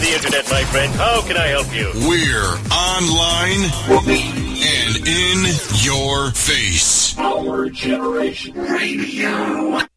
to the internet, my friend. How can I help you? We're online and in your face. Our Generation Radio.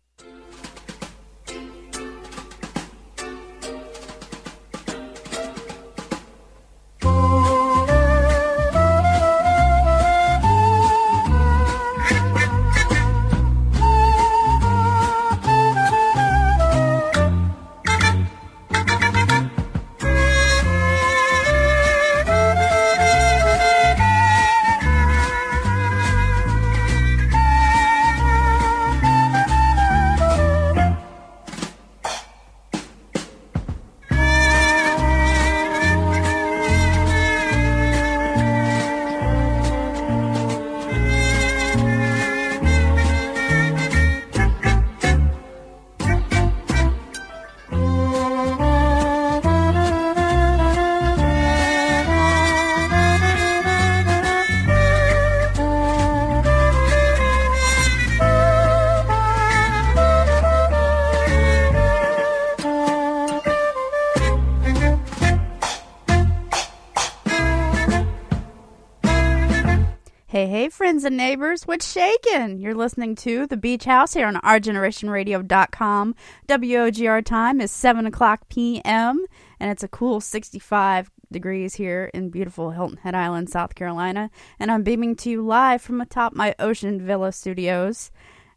What's shaking? You're listening to The Beach House here on OurGenerationRadio.com. WOGR time is 7 o'clock p.m., and it's a cool 65 degrees here in beautiful Hilton Head Island, South Carolina. And I'm beaming to you live from atop my Ocean Villa studios.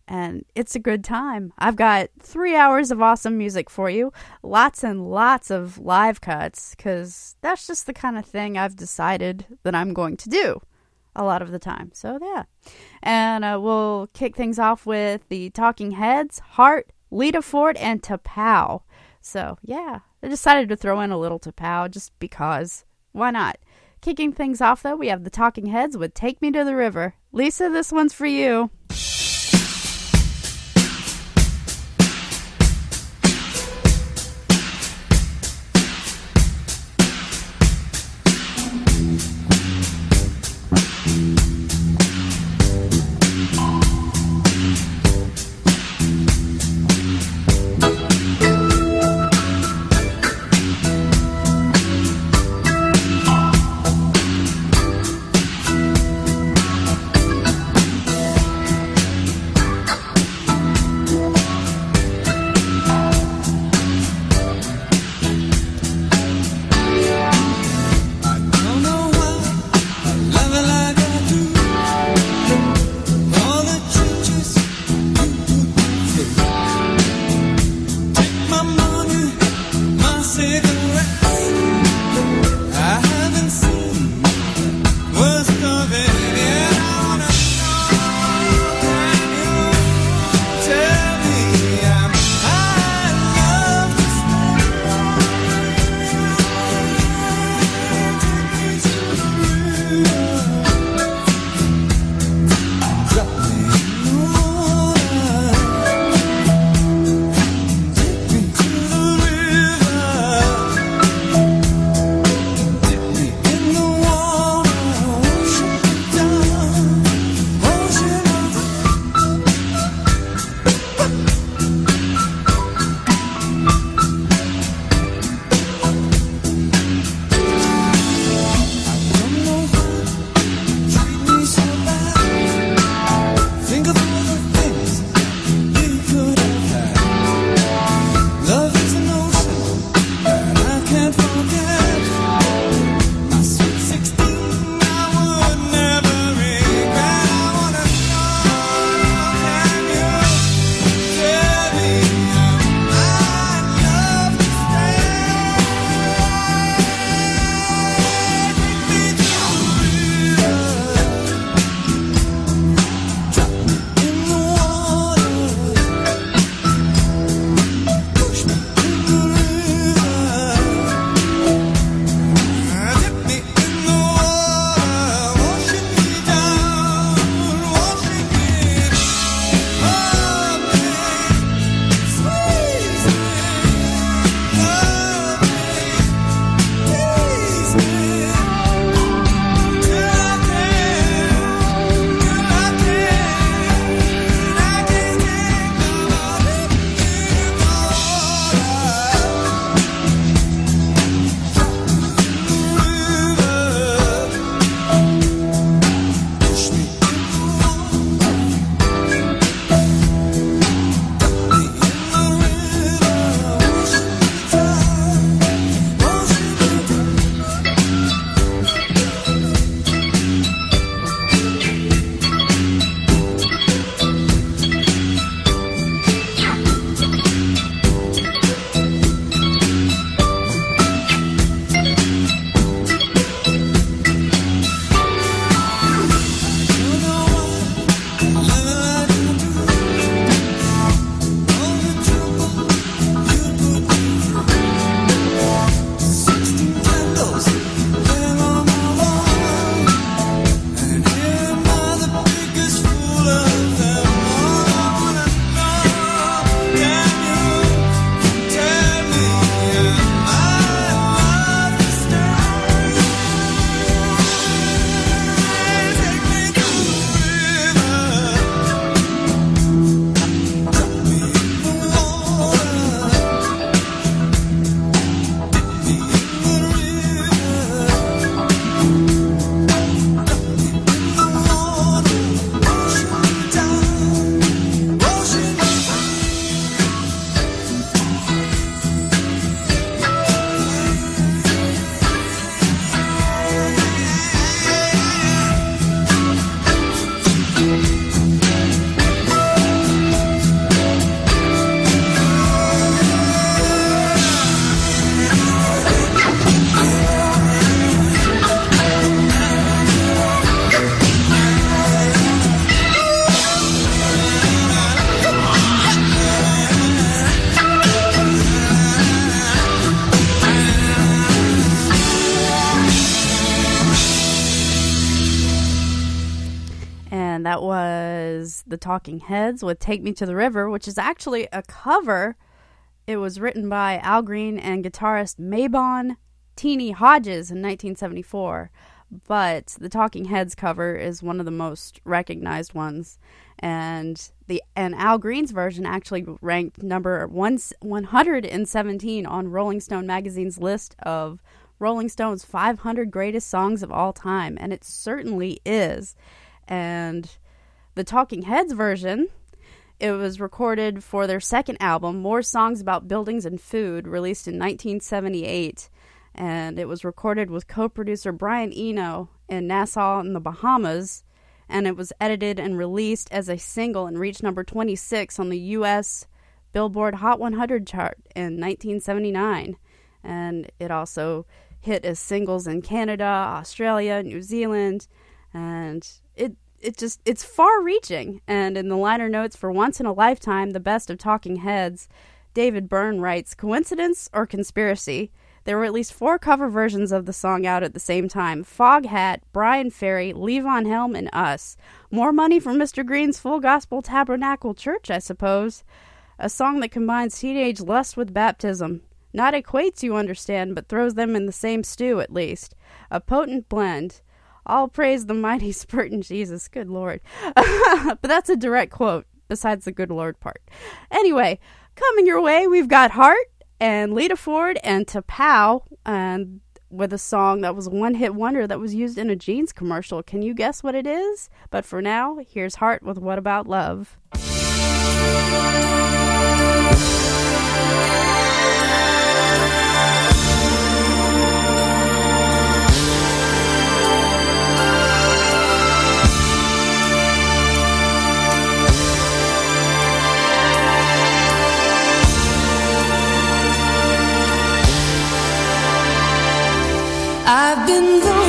And it's a good time. I've got three hours of awesome music for you, lots and lots of live cuts, because that's just the kind of thing I've decided that I'm going to do a lot of the time. So yeah, and uh, we'll kick things off with the Talking Heads, Heart, Lita Ford, and T'Pau. So yeah, I decided to throw in a little T'Pau just because. Why not? Kicking things off though, we have the Talking Heads with "Take Me to the River." Lisa, this one's for you. The Talking Heads with Take Me to the River, which is actually a cover. It was written by Al Green and guitarist Mabon Teenie Hodges in 1974, but the Talking Heads cover is one of the most recognized ones. And the and Al Green's version actually ranked number one, 117 on Rolling Stone magazine's list of Rolling Stone's 500 greatest songs of all time, and it certainly is. And the Talking Heads version, it was recorded for their second album, More Songs About Buildings and Food, released in 1978. And it was recorded with co producer Brian Eno in Nassau in the Bahamas. And it was edited and released as a single and reached number 26 on the U.S. Billboard Hot 100 chart in 1979. And it also hit as singles in Canada, Australia, New Zealand, and it just it's far reaching. And in the liner notes for Once in a Lifetime, the best of Talking Heads, David Byrne writes, Coincidence or conspiracy? There were at least four cover versions of the song out at the same time Foghat, Bryan Ferry, Levon Helm, and Us. More money for Mr. Green's Full Gospel Tabernacle Church, I suppose. A song that combines teenage lust with baptism. Not equates, you understand, but throws them in the same stew at least. A potent blend. All praise the mighty Spurton Jesus. Good Lord. but that's a direct quote, besides the good Lord part. Anyway, coming your way, we've got Heart and Lita Ford and T'Pau, and with a song that was a one hit wonder that was used in a jeans commercial. Can you guess what it is? But for now, here's Heart with What About Love. I've been lonely.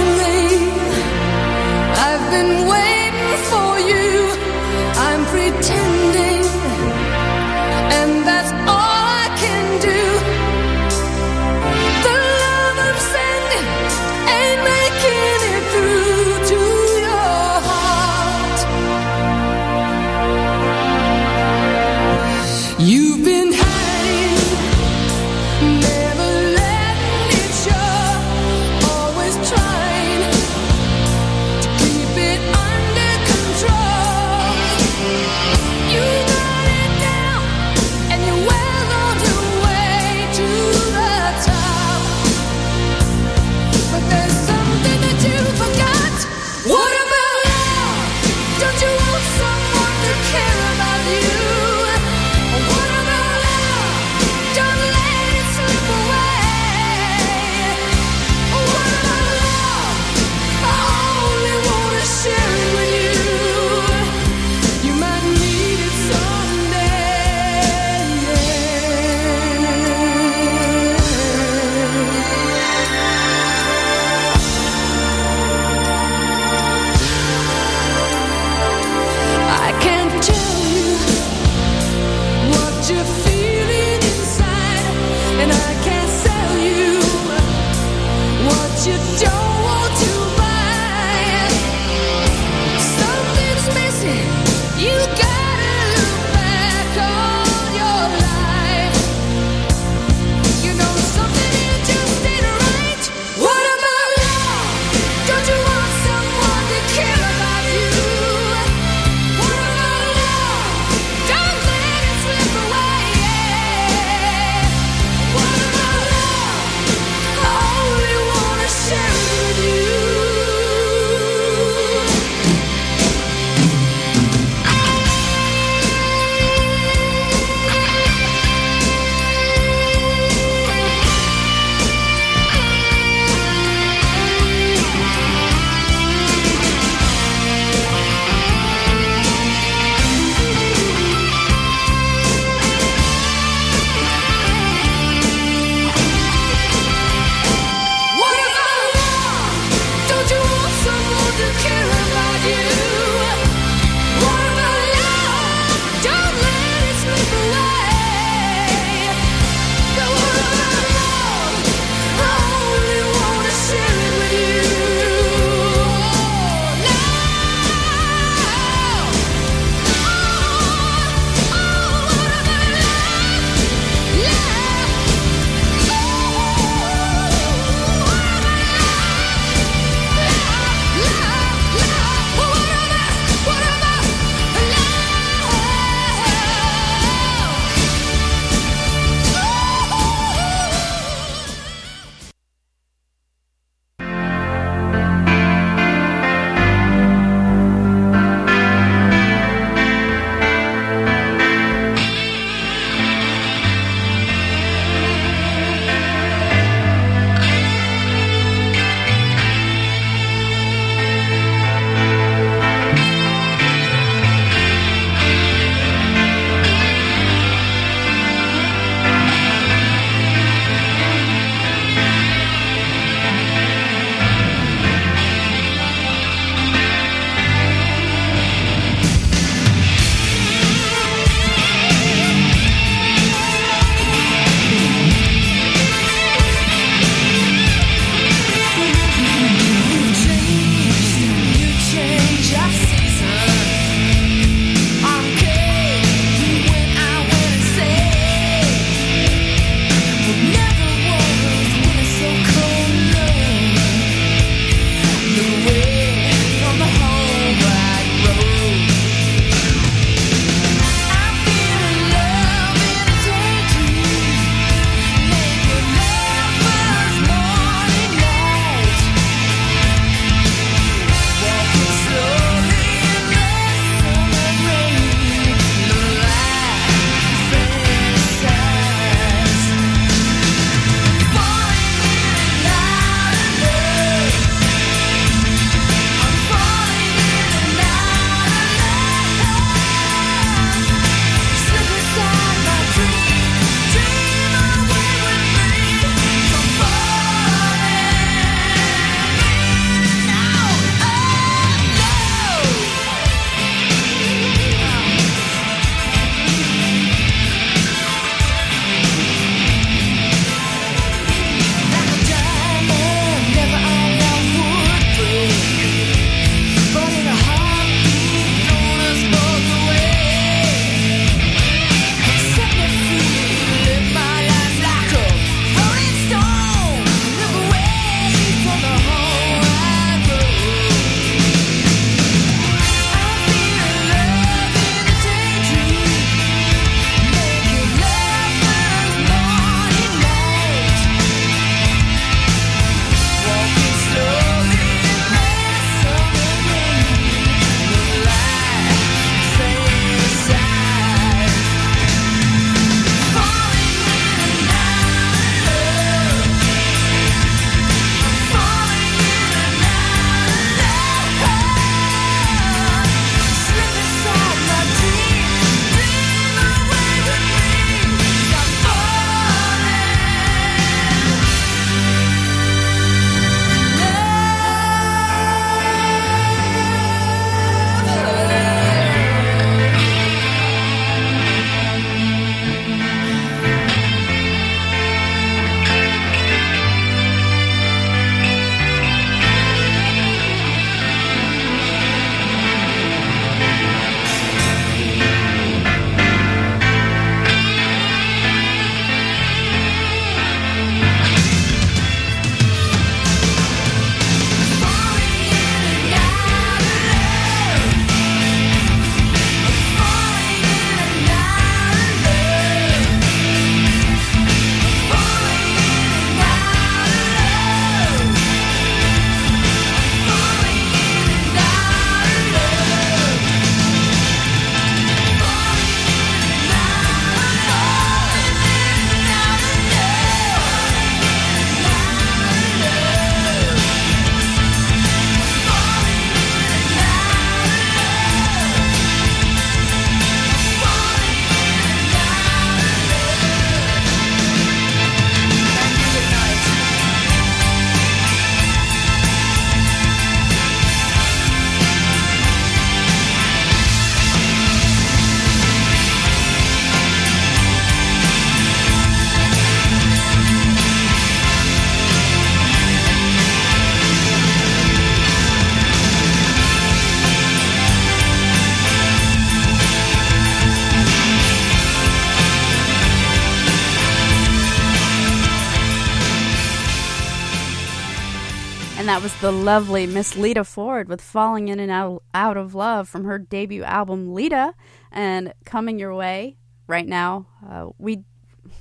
The lovely Miss Lita Ford with Falling In and Out, Out of Love from her debut album Lita. And coming your way right now, uh, we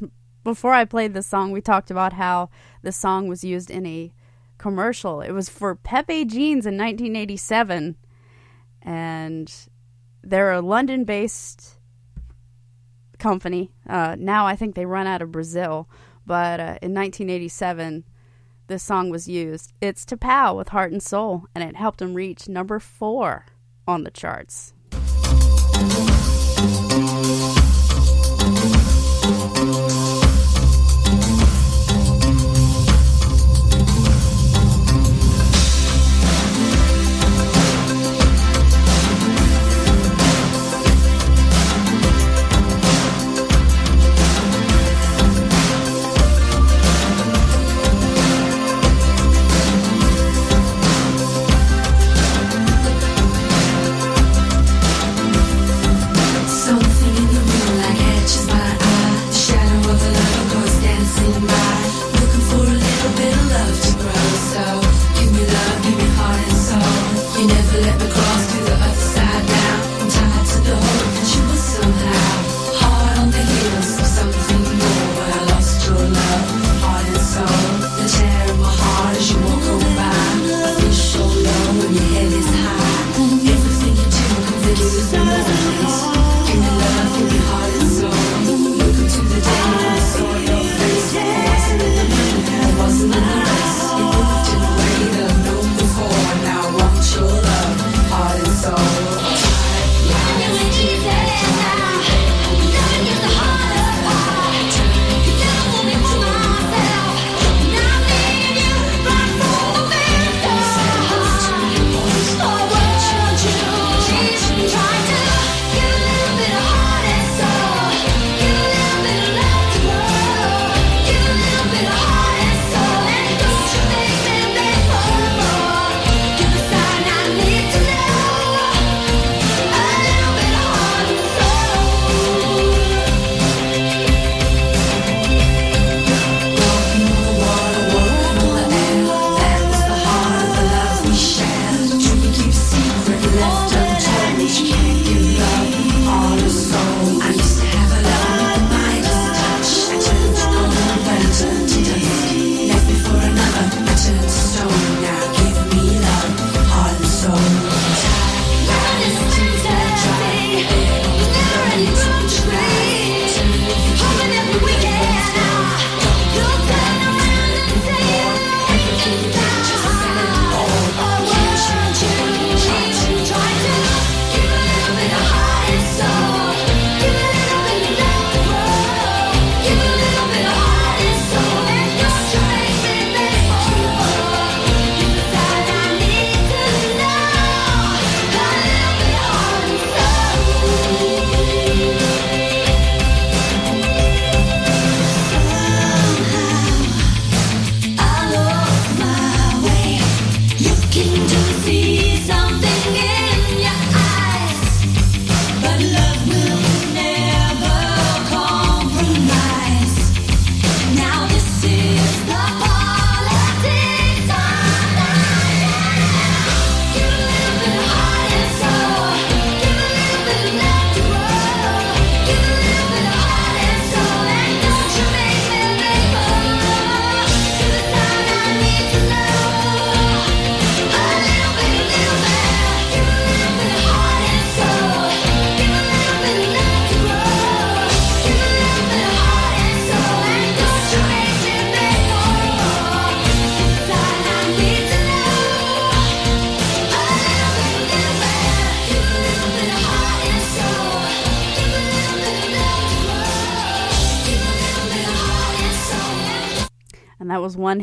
before I played this song, we talked about how the song was used in a commercial. It was for Pepe Jeans in 1987. And they're a London based company. Uh, now I think they run out of Brazil. But uh, in 1987, this song was used. It's T'Pau with Heart and Soul, and it helped him reach number four on the charts.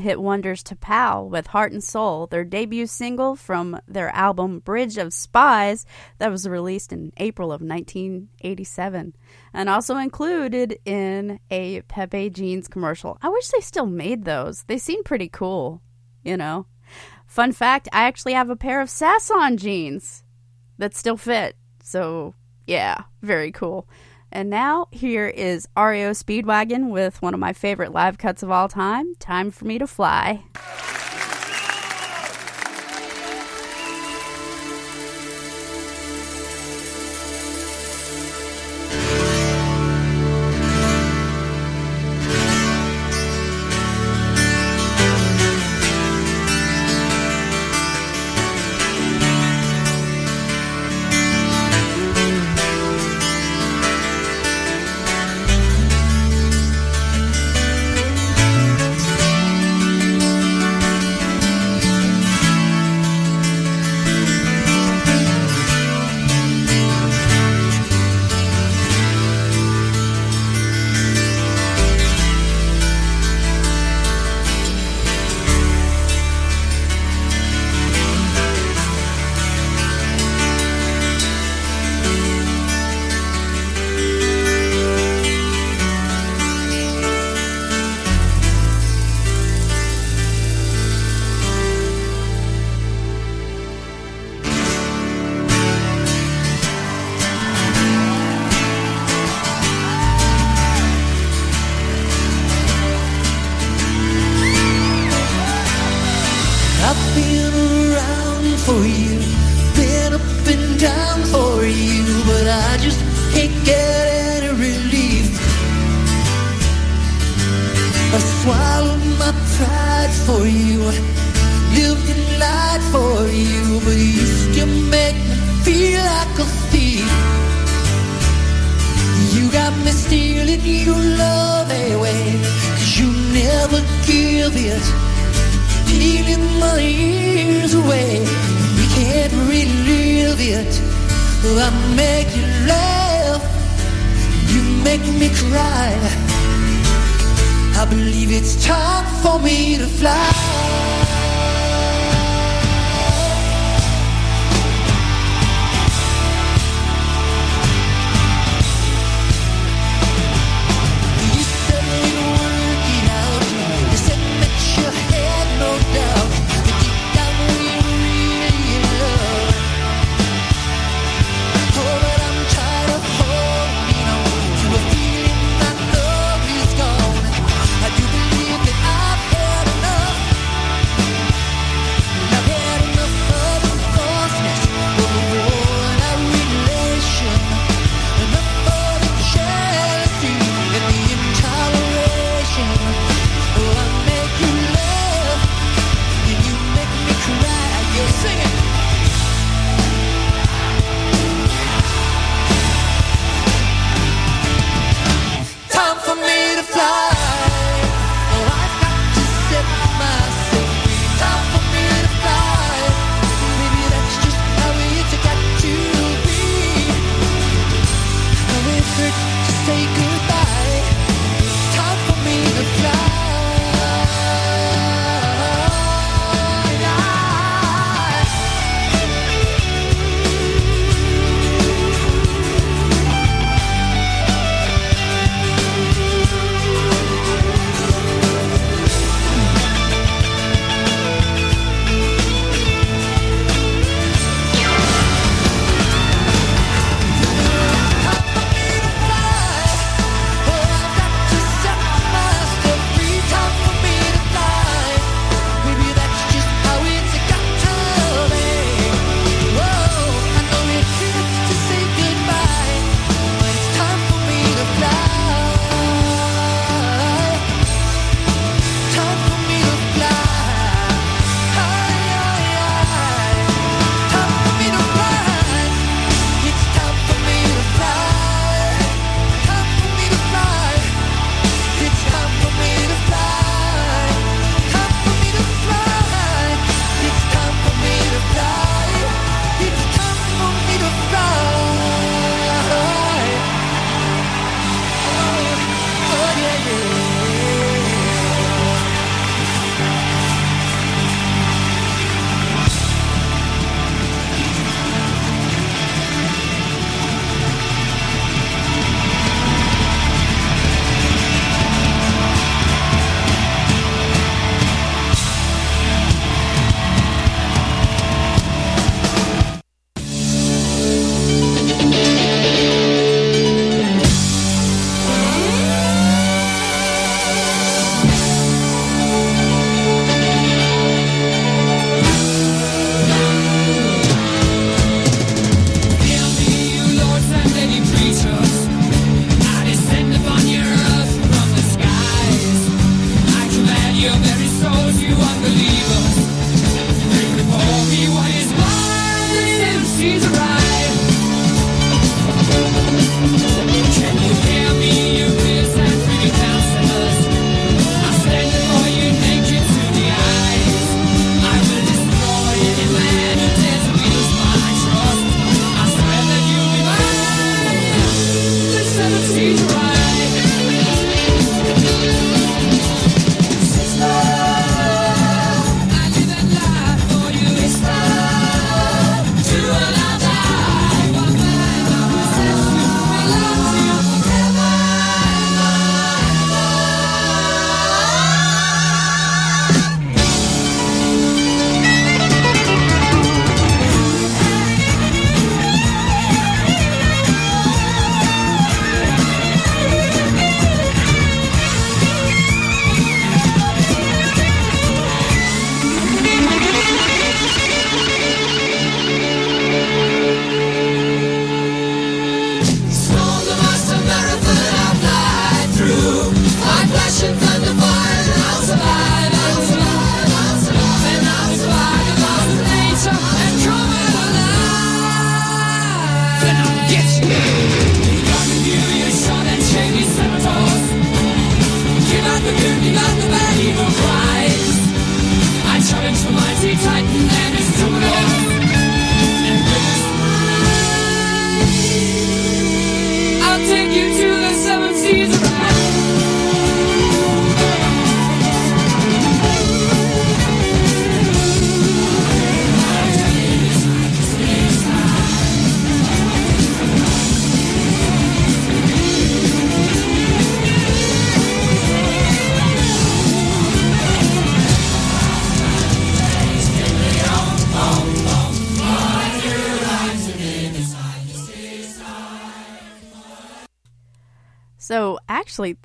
Hit wonders T'Pau with Heart and Soul, their debut single from their album Bridge of Spies that was released in April of 1987 and also included in a Pepe Jeans commercial. I wish they still made those. They seem pretty cool, you know. Fun fact, I actually have a pair of Sasson jeans that still fit. So, yeah, very cool. And now here is REO Speedwagon with one of my favorite live cuts of all time, Time for Me to Fly. your very souls you unbelievable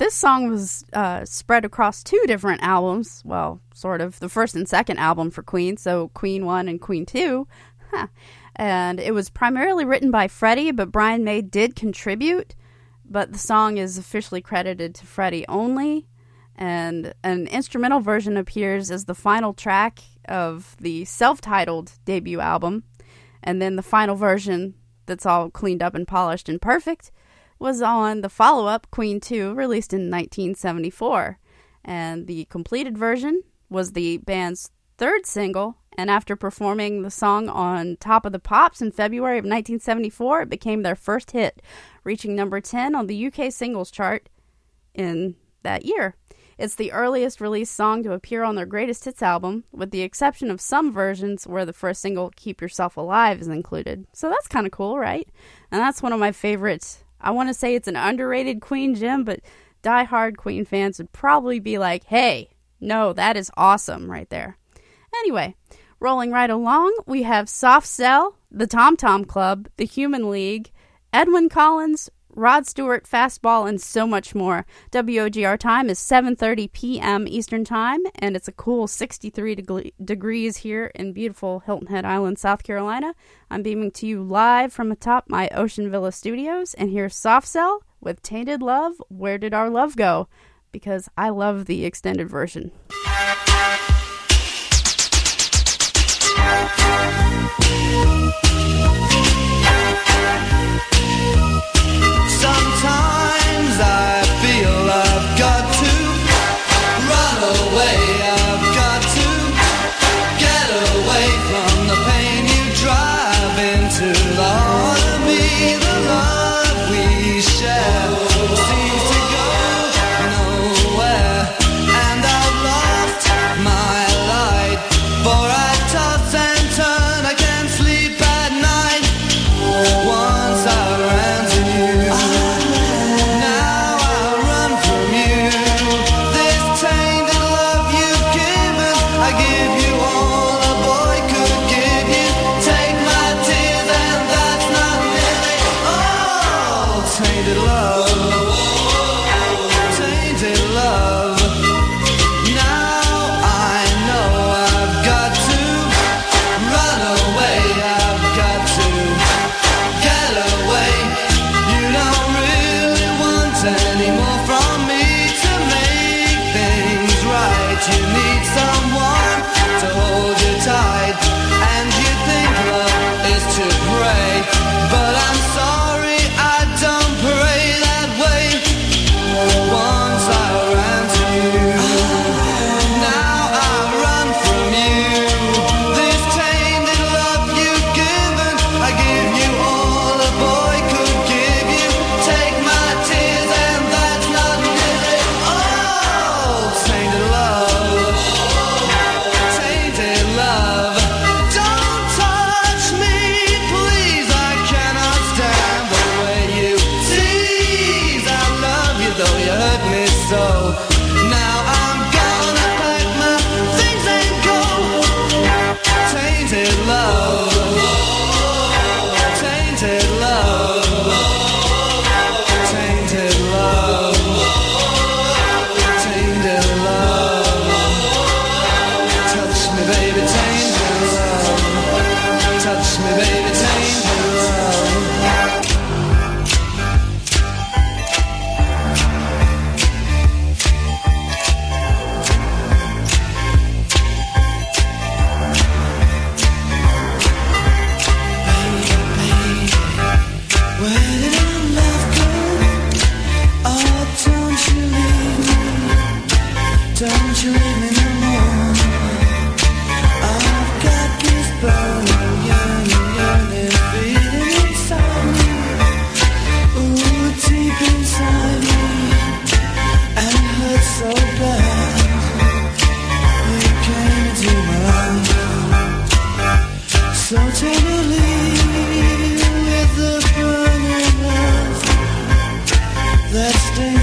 this song was uh, spread across two different albums. Well, sort of the first and second album for Queen. So Queen One and Queen Two. Huh. And it was primarily written by Freddie, but Brian May did contribute. But the song is officially credited to Freddie only. And an instrumental version appears as the final track of the self titled debut album. And then the final version, that's all cleaned up and polished and perfect, was on the follow up, Queen 2, released in 1974. And the completed version was the band's third single. And after performing the song on Top of the Pops in February of 1974, it became their first hit, reaching number 10 on the UK singles chart in that year. It's the earliest released song to appear on their greatest hits album, with the exception of some versions where the first single, Keep Yourself Alive, is included. So that's kind of cool, right? And that's one of my favorites I want to say it's an underrated Queen gem, but die-hard Queen fans would probably be like, hey, no, that is awesome right there. Anyway, rolling right along, we have Soft Cell, the Tom Tom Club, the Human League, Edwyn Collins, Rod Stewart, Fastball, and so much more. WOGR time is 7:30 p.m. Eastern Time, and it's a cool 63 deg- degrees here in beautiful Hilton Head Island, South Carolina. I'm beaming to you live from atop my Ocean Villa studios, and here's Soft Cell with Tainted Love. Where did our love go? Because I love the extended version. But I'm sorry I don't pray that way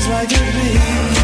like it be.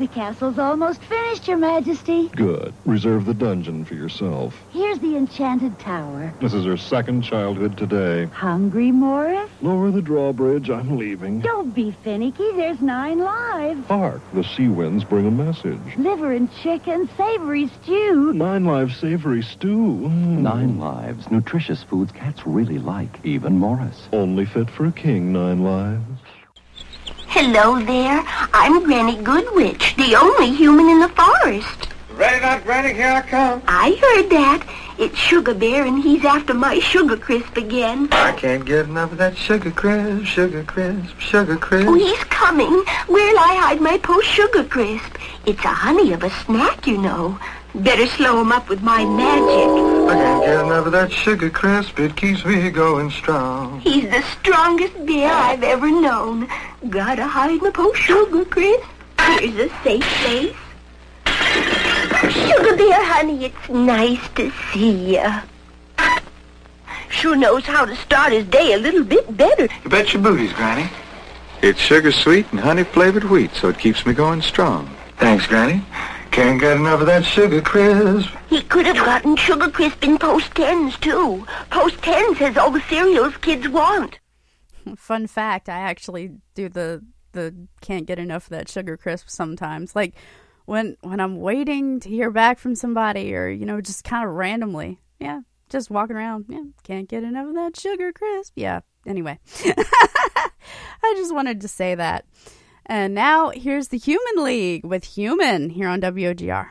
The castle's almost finished, Your Majesty. Good. Reserve the dungeon for yourself. Here's the enchanted tower. This is her second childhood today. Hungry, Morris? Lower the drawbridge. I'm leaving. Don't be finicky. There's nine lives. Hark, the sea winds bring a message. Liver and chicken, savory stew. Nine lives savory stew. Mm. Nine Lives, nutritious foods cats really like, even Morris. Only fit for a king, nine lives. Hello there. I'm Granny Goodwitch, the only human in the forest. Ready not, Granny, here I come. I heard that. It's Sugar Bear, and he's after my sugar crisp again. I can't get enough of that sugar crisp, sugar crisp, sugar crisp. Oh, he's coming. Where'll I hide my post sugar crisp? It's a honey of a snack, you know. Better slow him up with my magic. I can't get enough of that sugar crisp. It keeps me going strong. He's the strongest bear I've ever known. Gotta hide my post sugar crisp. Here's a safe place. Sugar Bear, honey, it's nice to see ya. Sure knows how to start his day a little bit better. You bet your booties, Granny. It's sugar sweet and honey flavored wheat, so it keeps me going strong. Thanks, Granny. Can't get enough of that sugar crisp. He could have gotten sugar crisp in post tens too. Post tens has all the cereals kids want. Fun fact: I actually do the the can't get enough of that sugar crisp sometimes. Like when when I'm waiting to hear back from somebody, or you know, just kind of randomly. Yeah, just walking around. Yeah, can't get enough of that sugar crisp. Yeah. Anyway, I just wanted to say that. And now here's the Human League with Human here on WOGR.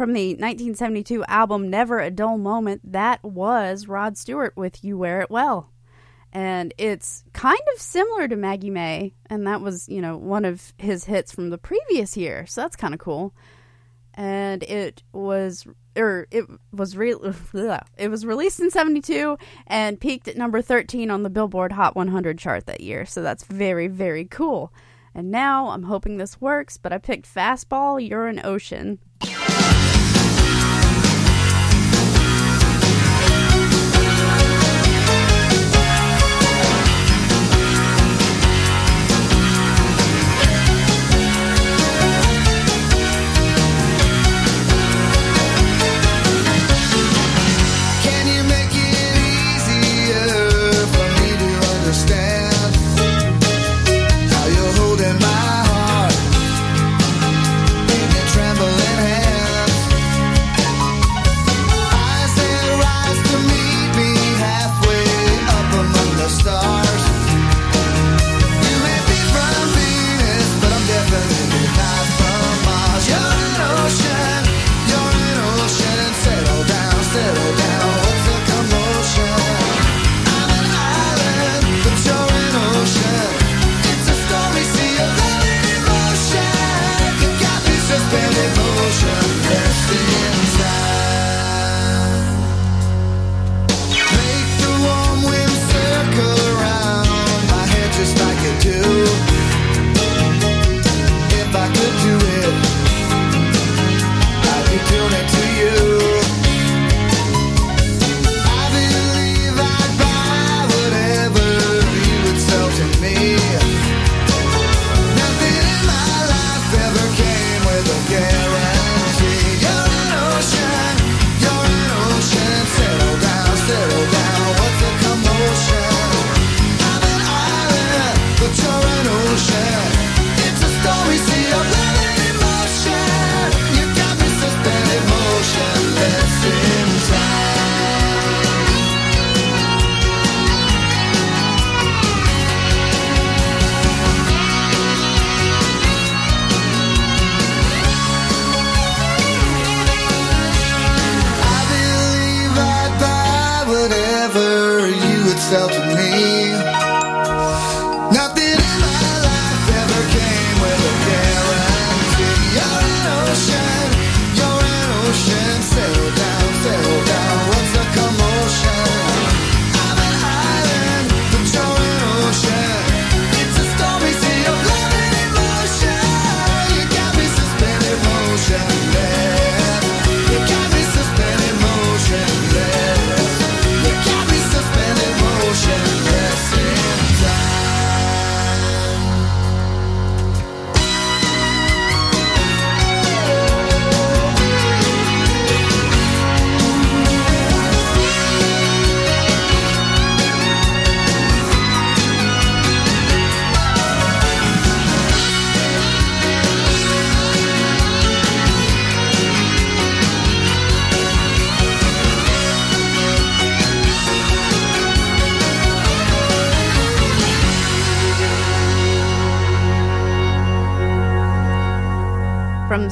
from the 1972 album Never a Dull Moment, that was Rod Stewart with You Wear It Well. And it's kind of similar to Maggie May, and that was, you know, one of his hits from the previous year. So that's kind of cool. And it was or it was re- it was released in 72 and peaked at number 13 on the Billboard Hot 100 chart that year. So that's very very cool. And now I'm hoping this works, but I picked Fastball, You're an Ocean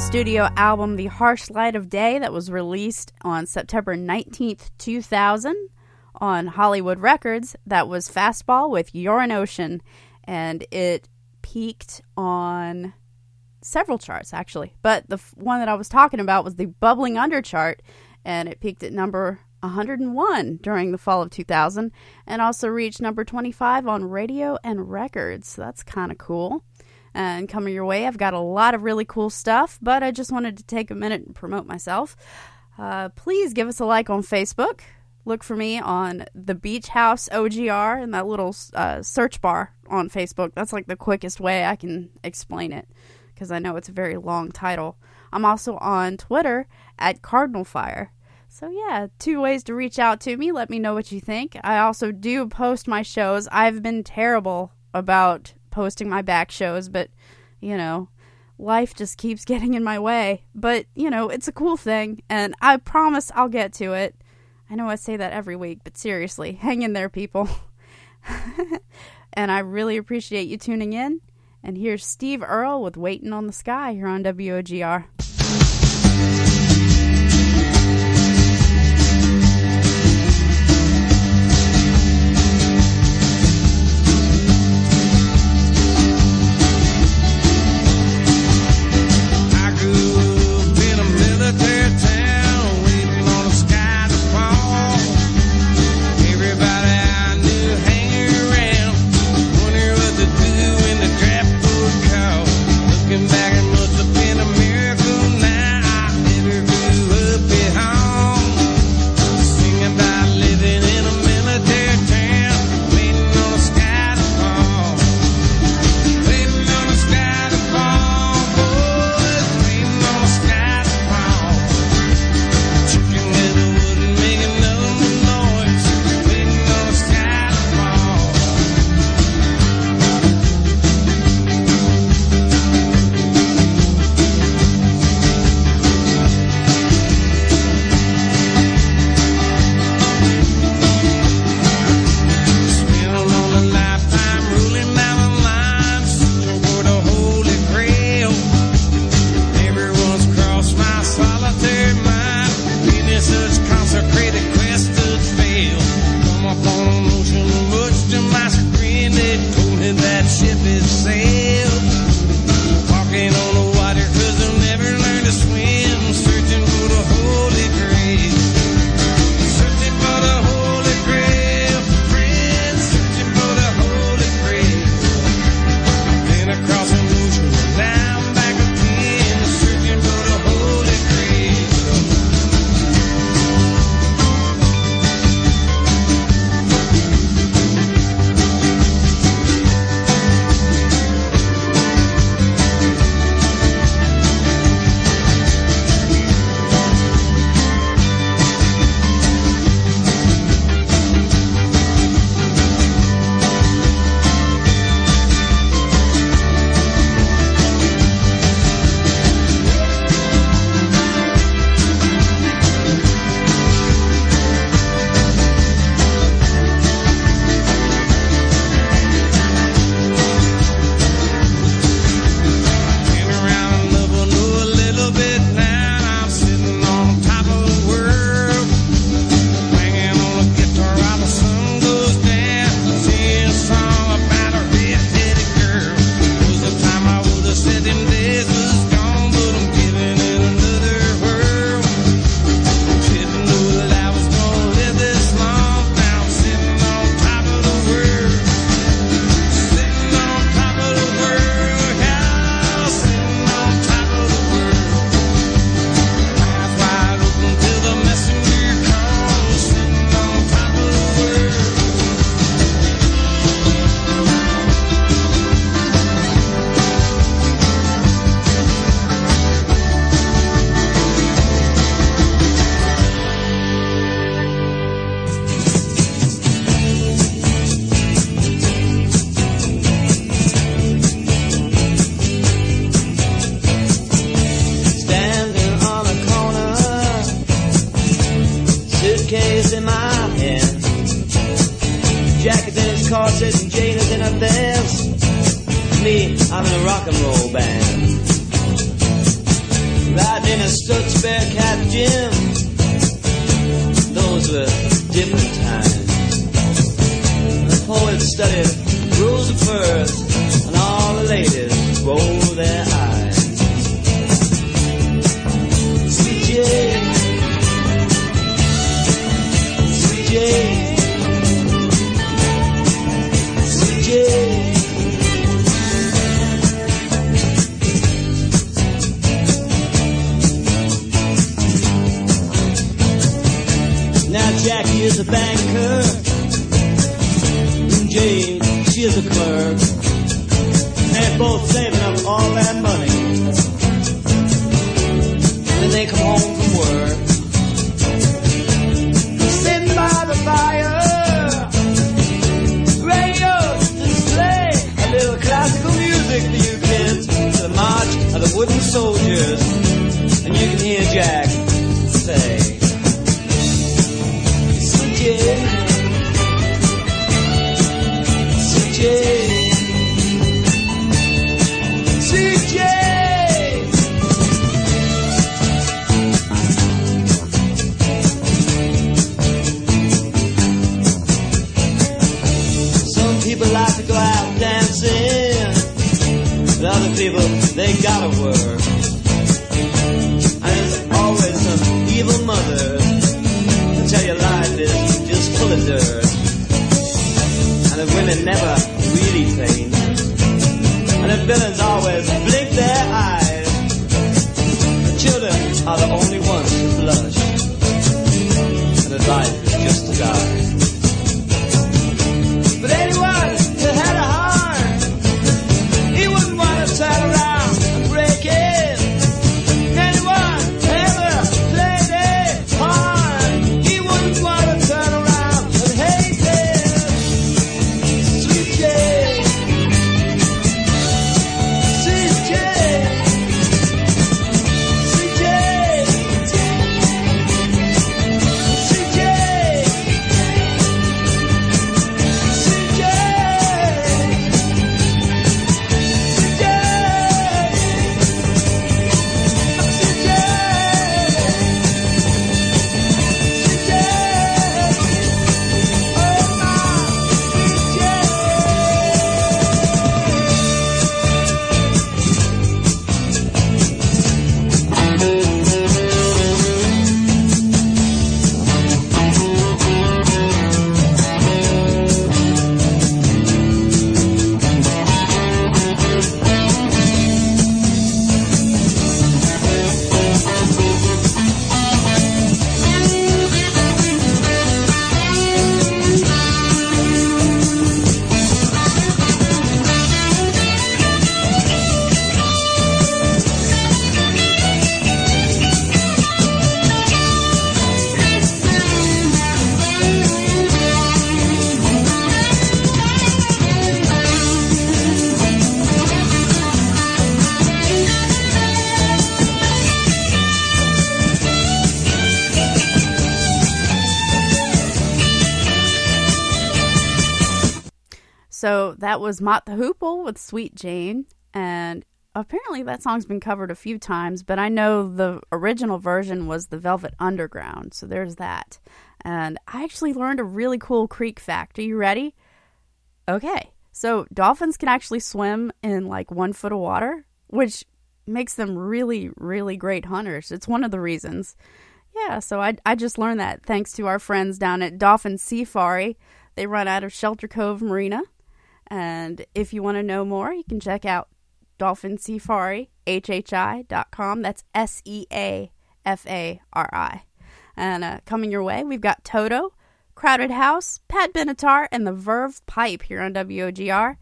studio album The Harsh Light of Day that was released on September 19th, 2000 on Hollywood Records. That was Fastball with You're an Ocean, and it peaked on several charts actually. But the f- one that I was talking about was the Bubbling Under chart, and it peaked at number 101 during the fall of 2000 and also reached number 25 on radio and records. So that's kind of cool and coming your way. I've got a lot of really cool stuff, but I just wanted to take a minute and promote myself. Uh, please give us a like on Facebook. Look for me on the Beach House OGR in that little uh, search bar on Facebook. That's like the quickest way I can explain it because I know it's a very long title. I'm also on Twitter at Cardinal Fire. So, yeah, two ways to reach out to me. Let me know what you think. I also do post my shows. I've been terrible about posting my back shows, but you know, life just keeps getting in my way. But, you know, it's a cool thing, and I promise I'll get to it. I know I say that every week, but seriously, hang in there, people. and I really appreciate you tuning in. And here's Steve Earle with Waiting on the Sky here on WOGR. That was Mott the Hoople with Sweet Jane. And apparently that song's been covered a few times, but I know the original version was the Velvet Underground. So there's that. And I actually learned a really cool creek fact. Are you ready? Okay. So dolphins can actually swim in like one foot of water, which makes them really, really great hunters. It's one of the reasons. Yeah, so I, I just learned that thanks to our friends down at Dolphin Seafari. They run out of Shelter Cove Marina. And if you want to know more, you can check out Dolphin Seafari, HHI.com. That's S E A F A R I. And uh, coming your way, we've got Toto, Crowded House, Pat Benatar, and the Verve Pipe here on WOGR.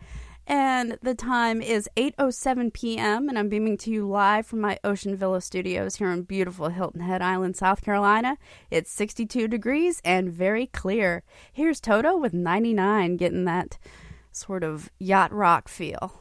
And the time is 8.07 p.m., and I'm beaming to you live from my Ocean Villa studios here in beautiful Hilton Head Island, South Carolina. It's 62 degrees and very clear. Here's Toto with 99, getting that sort of yacht rock feel.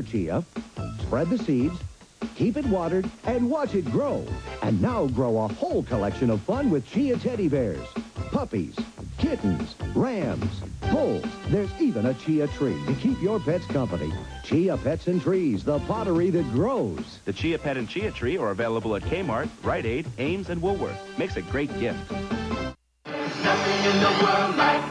your chia, spread the seeds, keep it watered, and watch it grow. And now grow a whole collection of fun with chia teddy bears, puppies, kittens, rams, bulls. There's even a chia tree to keep your pets company. Chia Pets and Trees, the pottery that grows. The Chia Pet and Chia Tree are available at Kmart, Rite Aid, Ames, and Woolworth. Makes a great gift. Nothing in the world like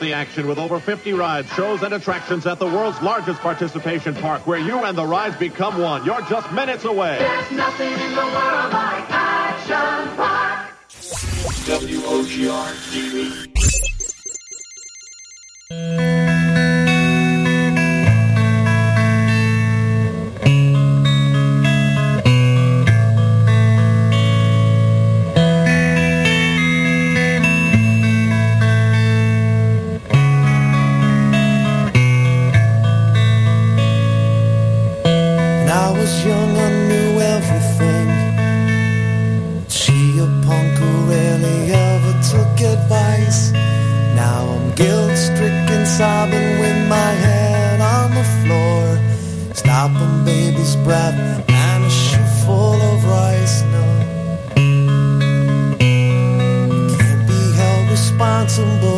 The action with over 50 rides, shows, and attractions at the world's largest participation park where you and the rides become one. You're just minutes away. There's nothing in the world like Action Park. WOGR TV. breath and a shoe full of rice. No, can't be held responsible.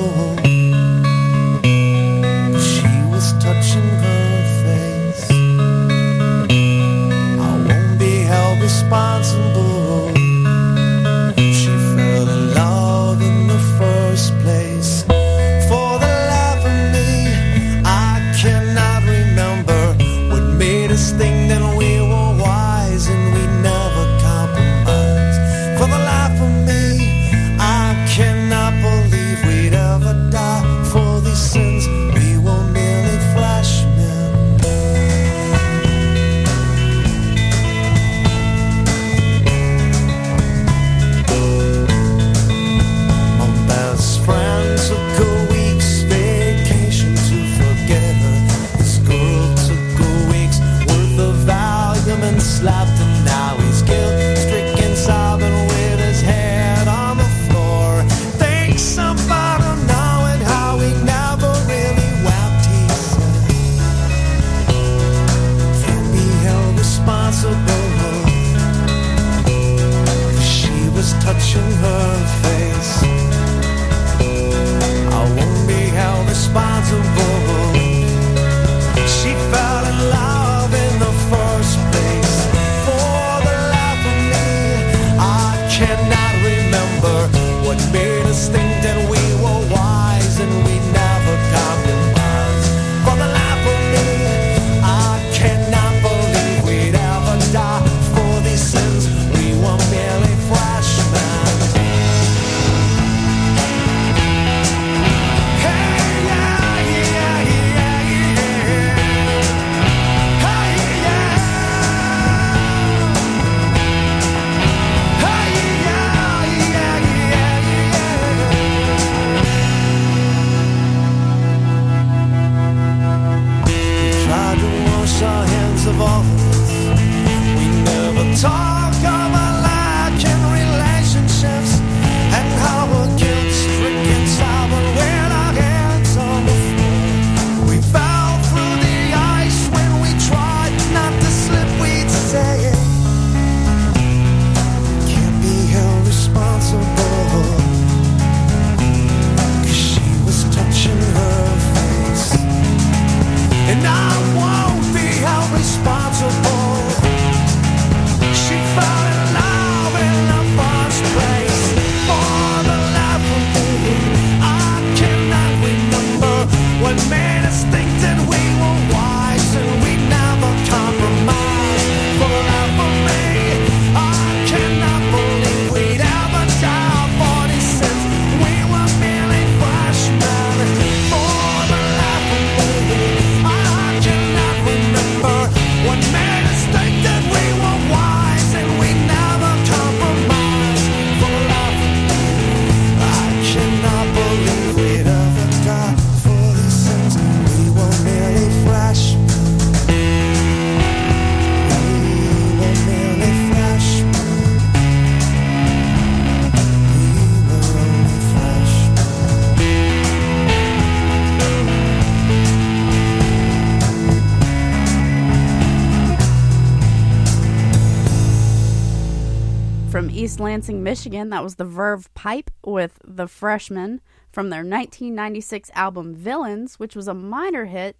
Lansing, Michigan. That was the Verve Pipe with The Freshman from their 1996 album Villains, which was a minor hit.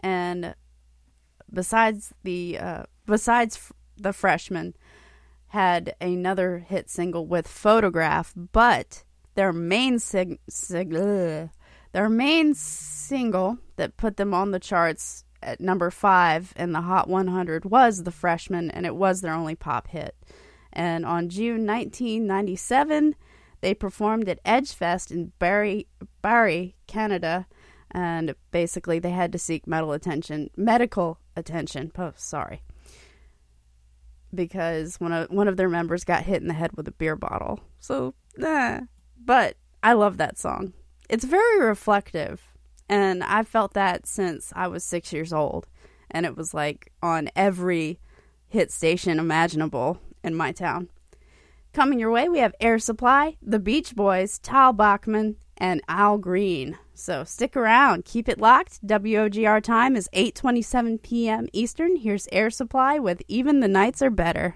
And besides the uh, besides The Freshman, had another hit single with Photograph, but their main sig- sig- their main single that put them on the charts at number five in the Hot 100 was The Freshman, and it was their only pop hit. And on June 1997, they performed at Edgefest in Barrie, Barrie, Canada, and basically they had to seek medical attention, medical attention. Oh, sorry, because one of one of their members got hit in the head with a beer bottle. So, nah. But I love that song. It's very reflective, and I've felt that since I was six years old, and it was like on every hit station imaginable in my town. Coming your way, we have Air Supply, The Beach Boys, Tal Bachman, and Al Green. So stick around, keep it locked. WOGR time is 8:27 p.m. Eastern. Here's Air Supply with Even the Nights Are Better.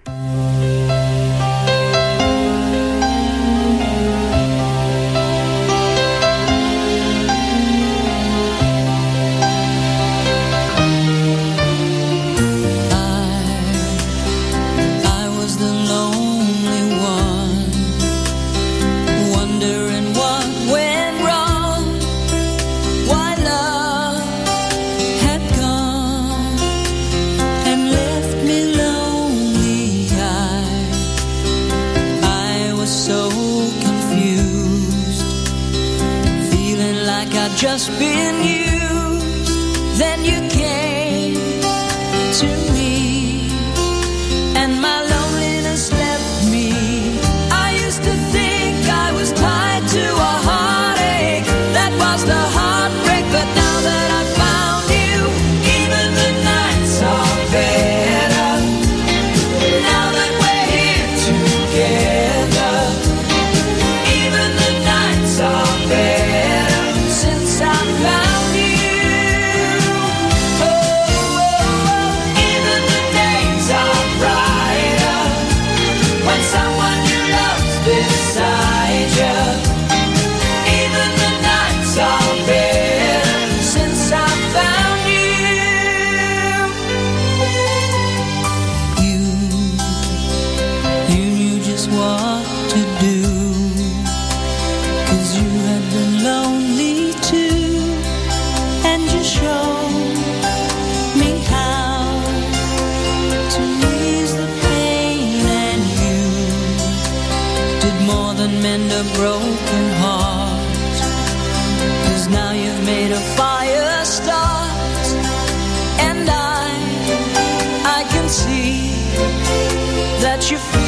Than mend a broken heart. 'Cause now you've made a fire start, and I, I can see that you feel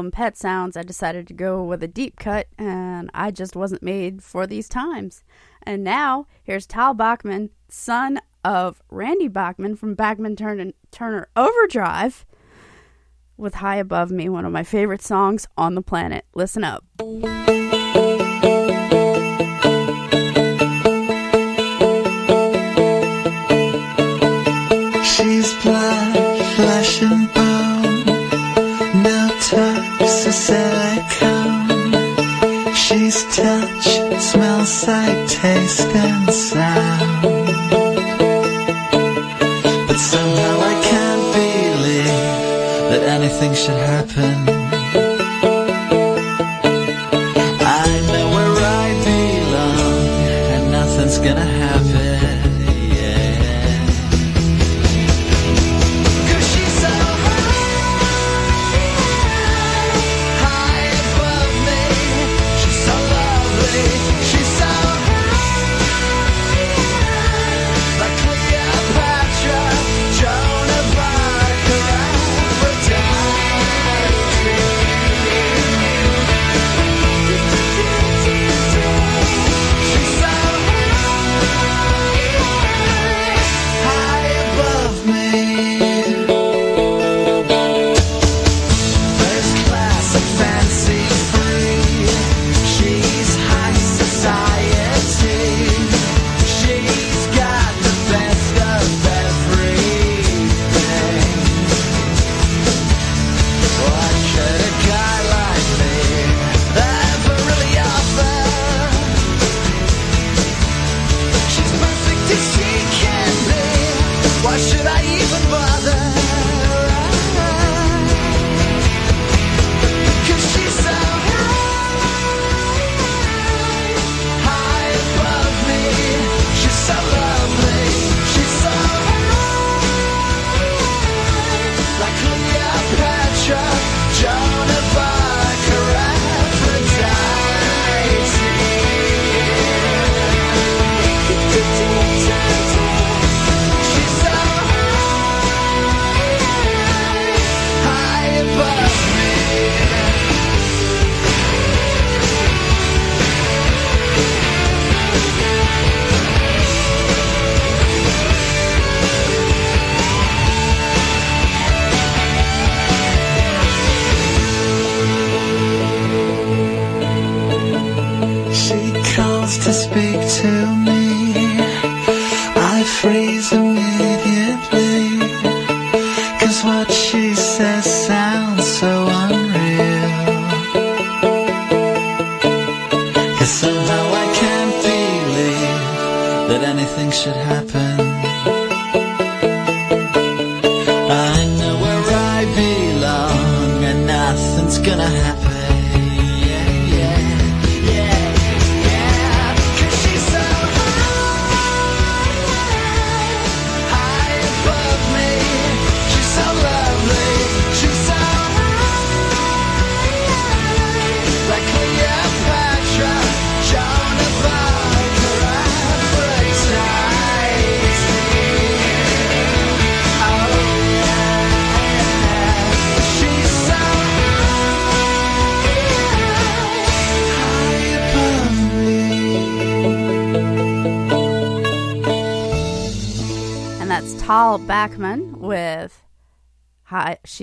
album Pet Sounds, I decided to go with a deep cut, and I just wasn't made for these times. And now, here's Tal Bachman, son of Randy Bachman from Bachman Turner, Turner Overdrive, with High Above Me, one of my favorite songs on the planet. Listen up. touch, smell, sight, taste, and sound. But somehow I can't believe that anything should happen.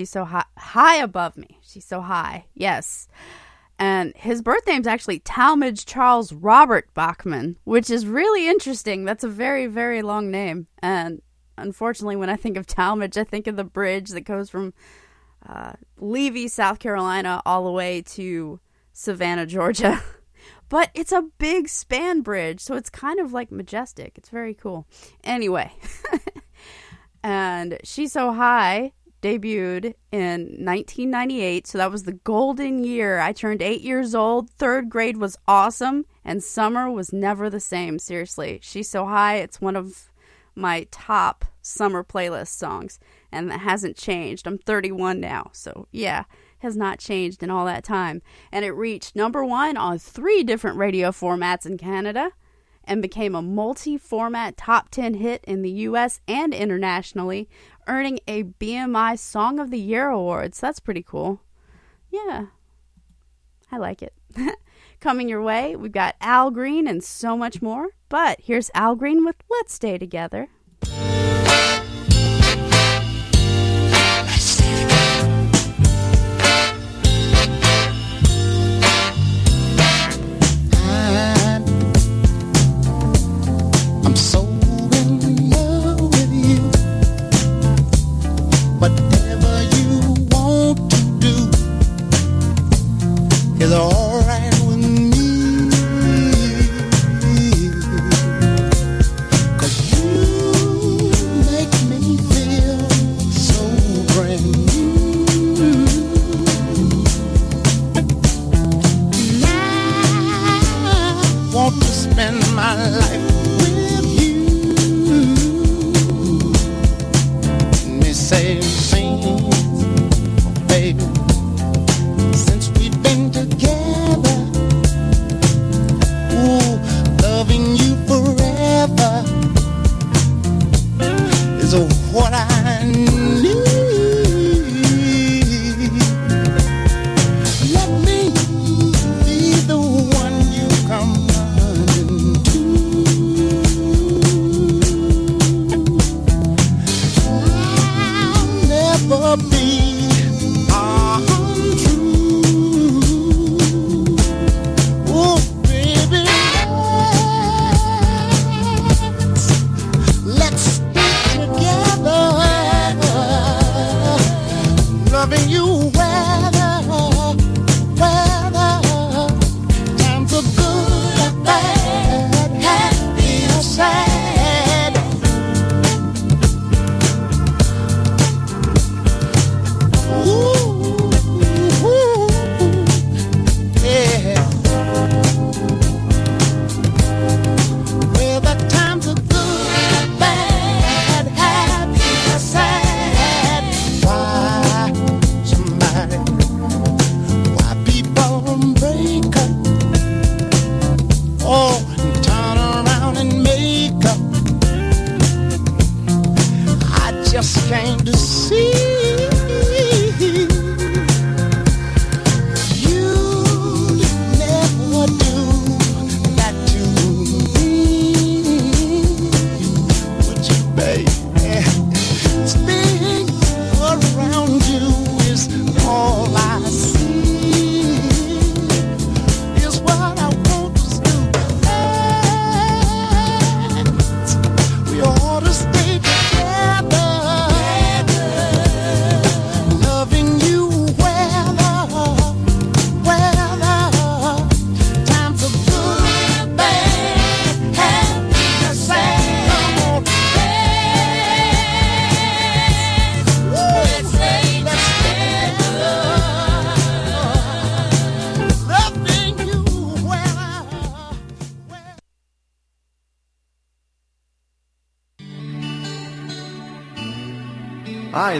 She's So High High Above Me. She's so high. Yes. And his birth name's actually Talmadge Charles Robert Bachman, which is really interesting. That's a very, very long name. And unfortunately, when I think of Talmadge, I think of the bridge that goes from uh, Levy, South Carolina, all the way to Savannah, Georgia. but it's a big span bridge, so it's kind of like majestic. It's very cool. Anyway, and She's So High debuted in 1998, so that was the golden year. I turned eight years old. Third grade was awesome, and summer was never the same. Seriously, She's So High, it's one of my top summer playlist songs, and that hasn't changed. I'm 31 now, so yeah, has not changed in all that time. And it reached number one on three different radio formats in Canada and became a multi format top 10 hit in the US and internationally, earning a BMI Song of the Year awards. That's pretty cool. Yeah, I like it. Coming your way, we've got Al Green and so much more. But here's Al Green with Let's Stay Together.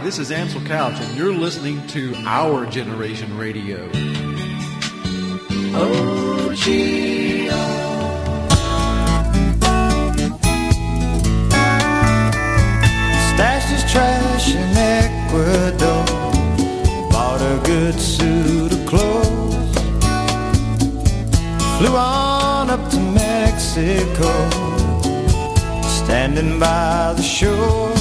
This is Ansel Couch, and you're listening to Our Generation Radio. Oh, Stashed his trash in Ecuador. Bought a good suit of clothes. Flew on up to Mexico. Standing by the shore.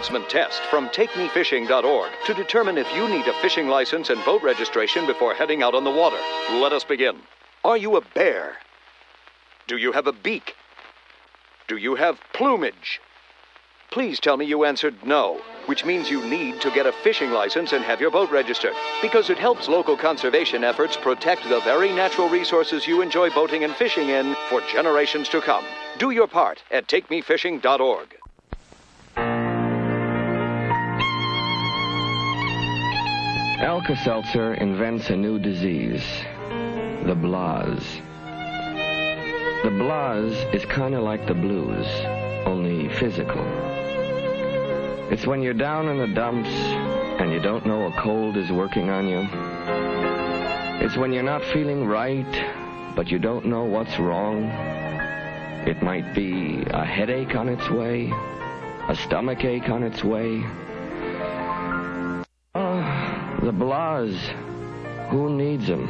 Announcement test from TakeMeFishing.org to determine if you need a fishing license and boat registration before heading out on the water. Let us begin. Are you a bear? Do you have a beak? Do you have plumage? Please tell me you answered no, which means you need to get a fishing license and have your boat registered, because it helps local conservation efforts protect the very natural resources you enjoy boating and fishing in for generations to come. Do your part at TakeMeFishing.org. Alka-Seltzer invents a new disease, the blahs. The blahs is kind of like the blues, only physical. It's when you're down in the dumps and you don't know a cold is working on you. It's when you're not feeling right, but you don't know what's wrong. It might be a headache on its way, a stomach ache on its way. The blahs. Who needs them?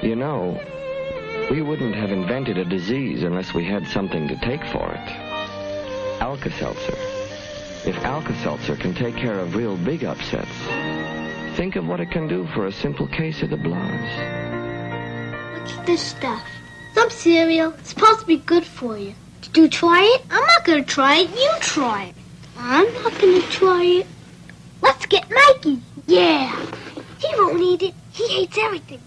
You know, we wouldn't have invented a disease unless we had something to take for it. Alka-Seltzer. If Alka-Seltzer can take care of real big upsets, think of what it can do for a simple case of the blahs. What's this stuff? Some cereal. It's supposed to be good for you. Did you try it? I'm not gonna try it. You try it. I'm not gonna try it. Let's get Mikey. Yeah. He won't eat it. He hates everything.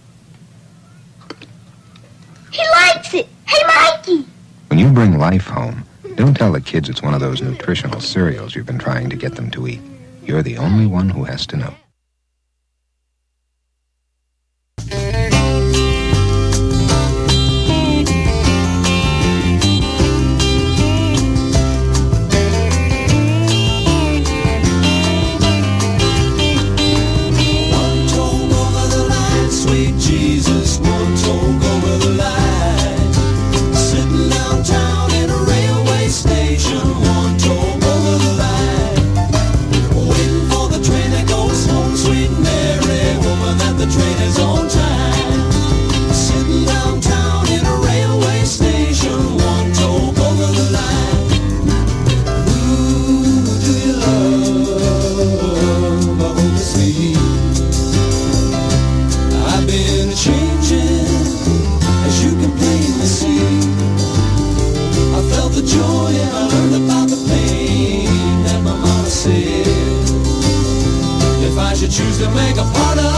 He likes it. Hey, Mikey. When you bring life home, don't tell the kids it's one of those nutritional cereals you've been trying to get them to eat. You're the only one who has to know. Choose to make a part of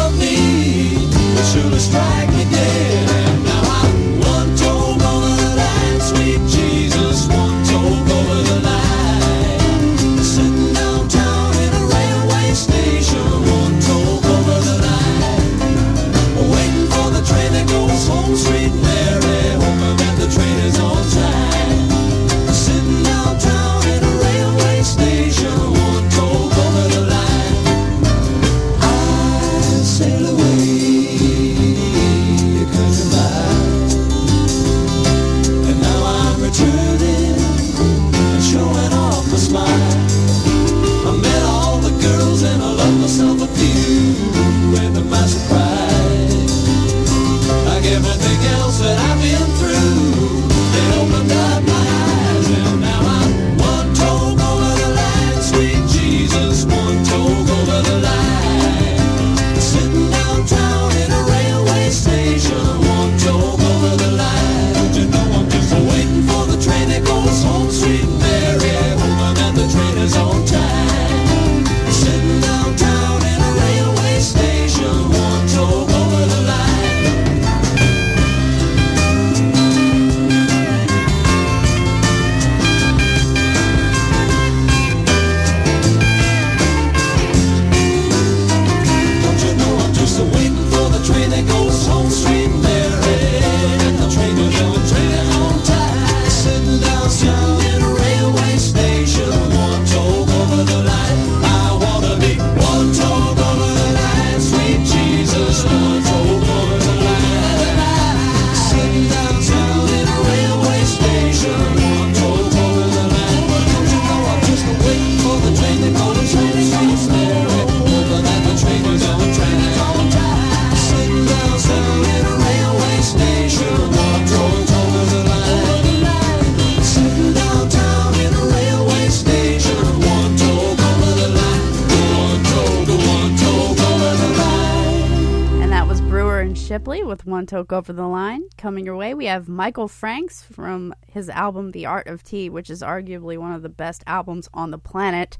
Toke Over the Line. Coming your way, we have Michael Franks from his album The Art of Tea, which is arguably one of the best albums on the planet.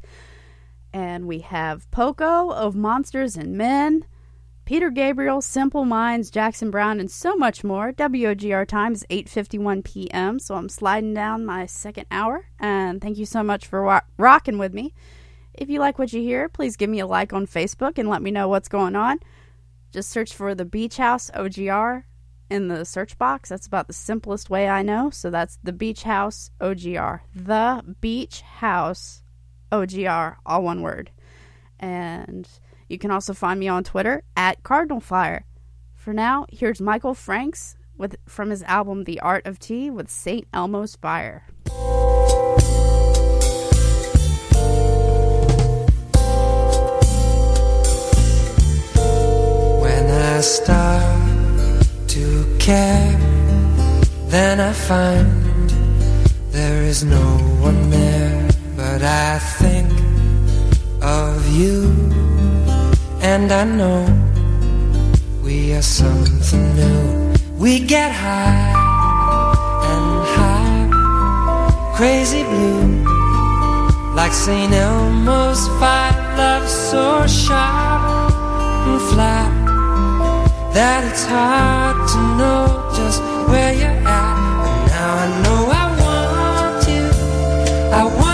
And we have Poco of Monsters and Men, Peter Gabriel, Simple Minds, Jackson Browne, and so much more. WOGR time is 8.51 p.m., so I'm sliding down my second hour. And thank you so much for wa- rocking with me. If you like what you hear, please give me a like on Facebook and let me know what's going on. Just search for the Beach House OGR in the search box. That's about the simplest way I know. So that's the Beach House OGR. The Beach House OGR, all one word. And you can also find me on Twitter at Cardinal Fire. For now, here's Michael Franks with from his album The Art of Tea with St. Elmo's Fire. I start to care, then I find there is no one there. But I think of you, and I know we are something new. We get high and high, crazy blue, like St. Elmo's fire, love so sharp and flat that it's hard to know just where you're at. But now I know I want you. I want.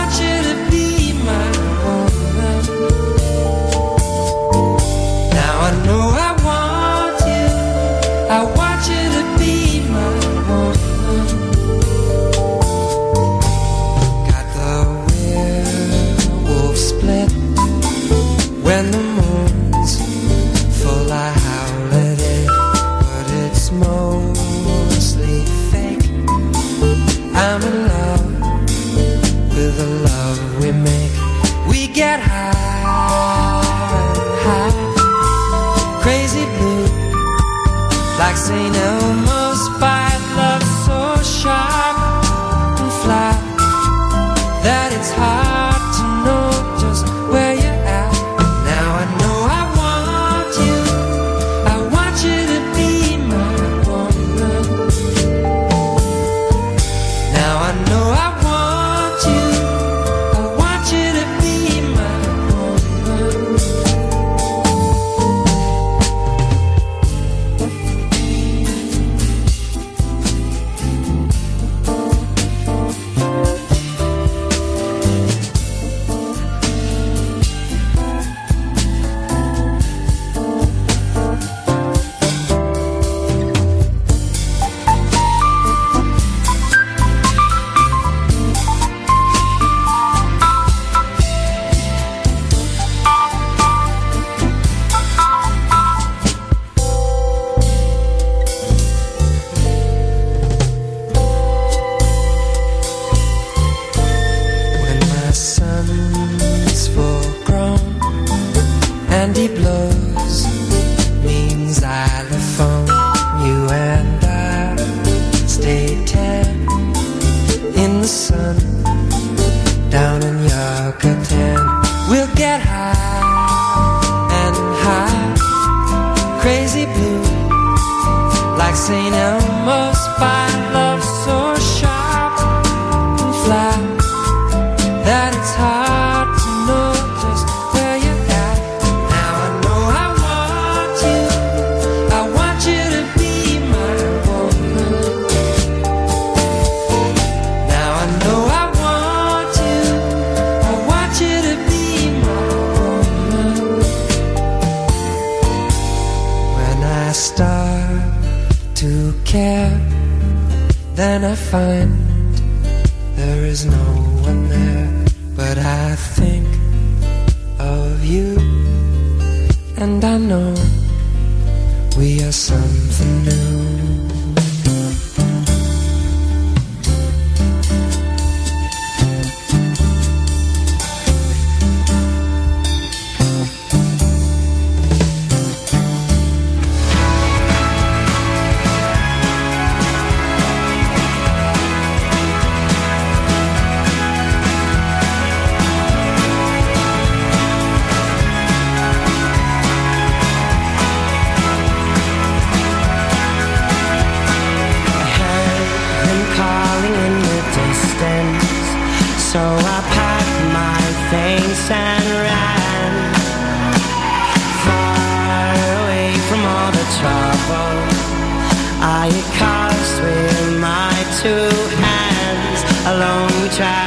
falling in the distance. So I packed my things and ran far away from all the trouble I caused with my two hands. Alone we tried.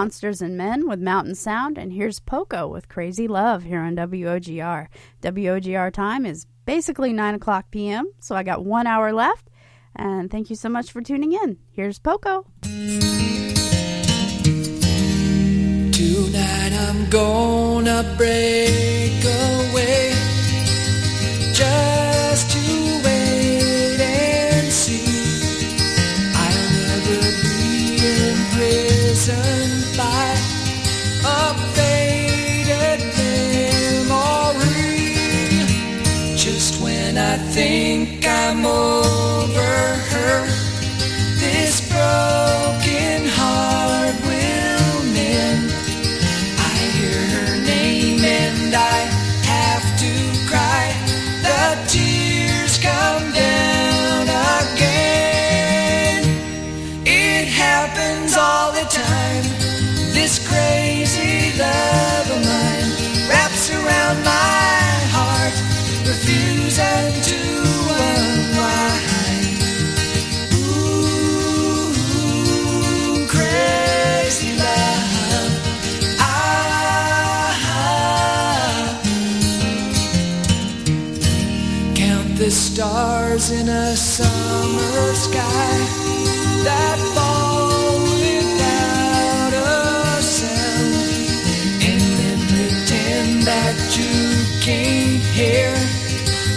Monsters and Men with Mountain Sound. And here's Poco with Crazy Love here on WOGR. WOGR time is basically 9 o'clock p.m., so I got one hour left. And thank you so much for tuning in. Here's Poco. Tonight I'm gonna break away just to think I'm in a summer sky that fall without a sound, and then pretend that you can't hear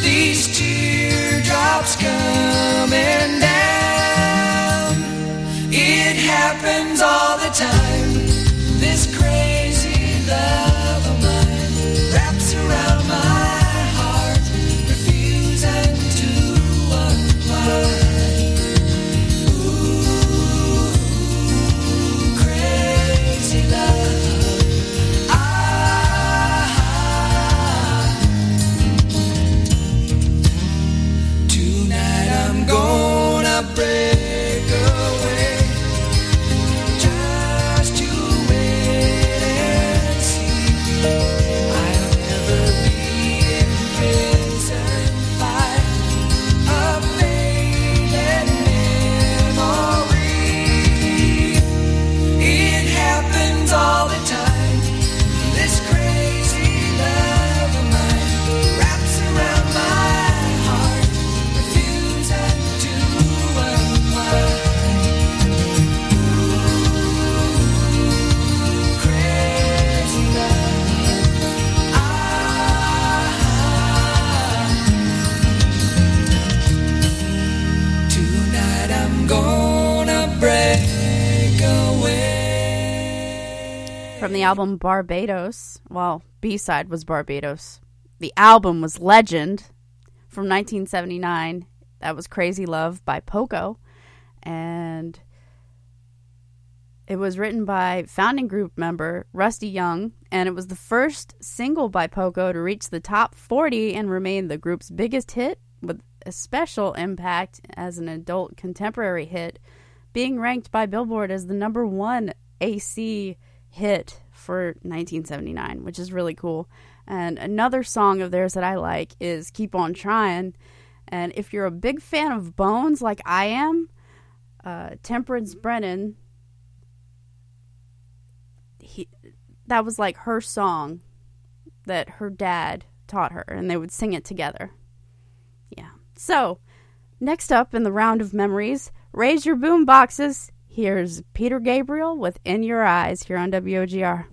these teardrops coming From the album Barbados, well, B side was Barbados. The album was Legend from 1979. That was Crazy Love by Poco. And it was written by founding group member Rusty Young, and it was the first single by Poco to reach the top 40 and remain the group's biggest hit, with a special impact as an adult contemporary hit, being ranked by Billboard as the number one AC hit for 1979, which is really cool. And another song of theirs that I like is Keep On Trying. And if you're a big fan of Bones like I am, uh, Temperance Brennan, he, that was like her song that her dad taught her, and they would sing it together. Yeah. So Next up in the round of memories, raise your boom boxes. Here's Peter Gabriel with In Your Eyes here on WOGR.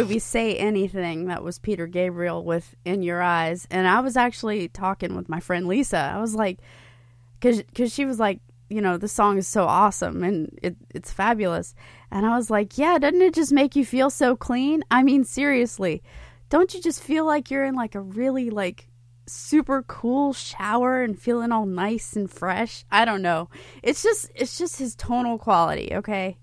Movie Say Anything. That was Peter Gabriel with In Your Eyes. And I was actually talking with my friend Lisa. I was like, because cause she was like, you know, the song is so awesome and it, it's fabulous. And I was like, yeah, doesn't it just make you feel so clean? I mean, seriously, don't you just feel like you're in like a really like super cool shower and feeling all nice and fresh? I don't know. It's just it's just his tonal quality, okay?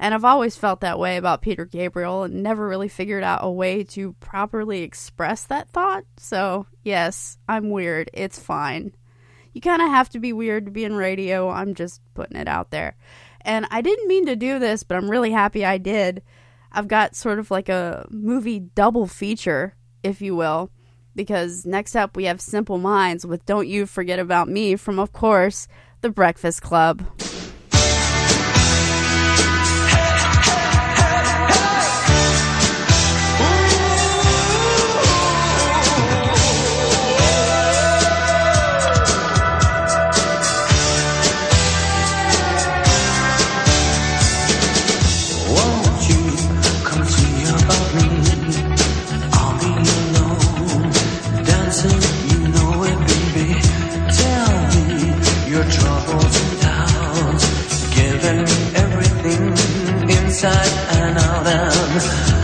And I've always felt that way about Peter Gabriel and never really figured out a way to properly express that thought. So, yes, I'm weird. It's fine. You kind of have to be weird to be in radio. I'm just putting it out there. And I didn't mean to do this, but I'm really happy I did. I've got sort of like a movie double feature, if you will, because next up we have Simple Minds with Don't You Forget About Me from, of course, The Breakfast Club. Inside and out. And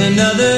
another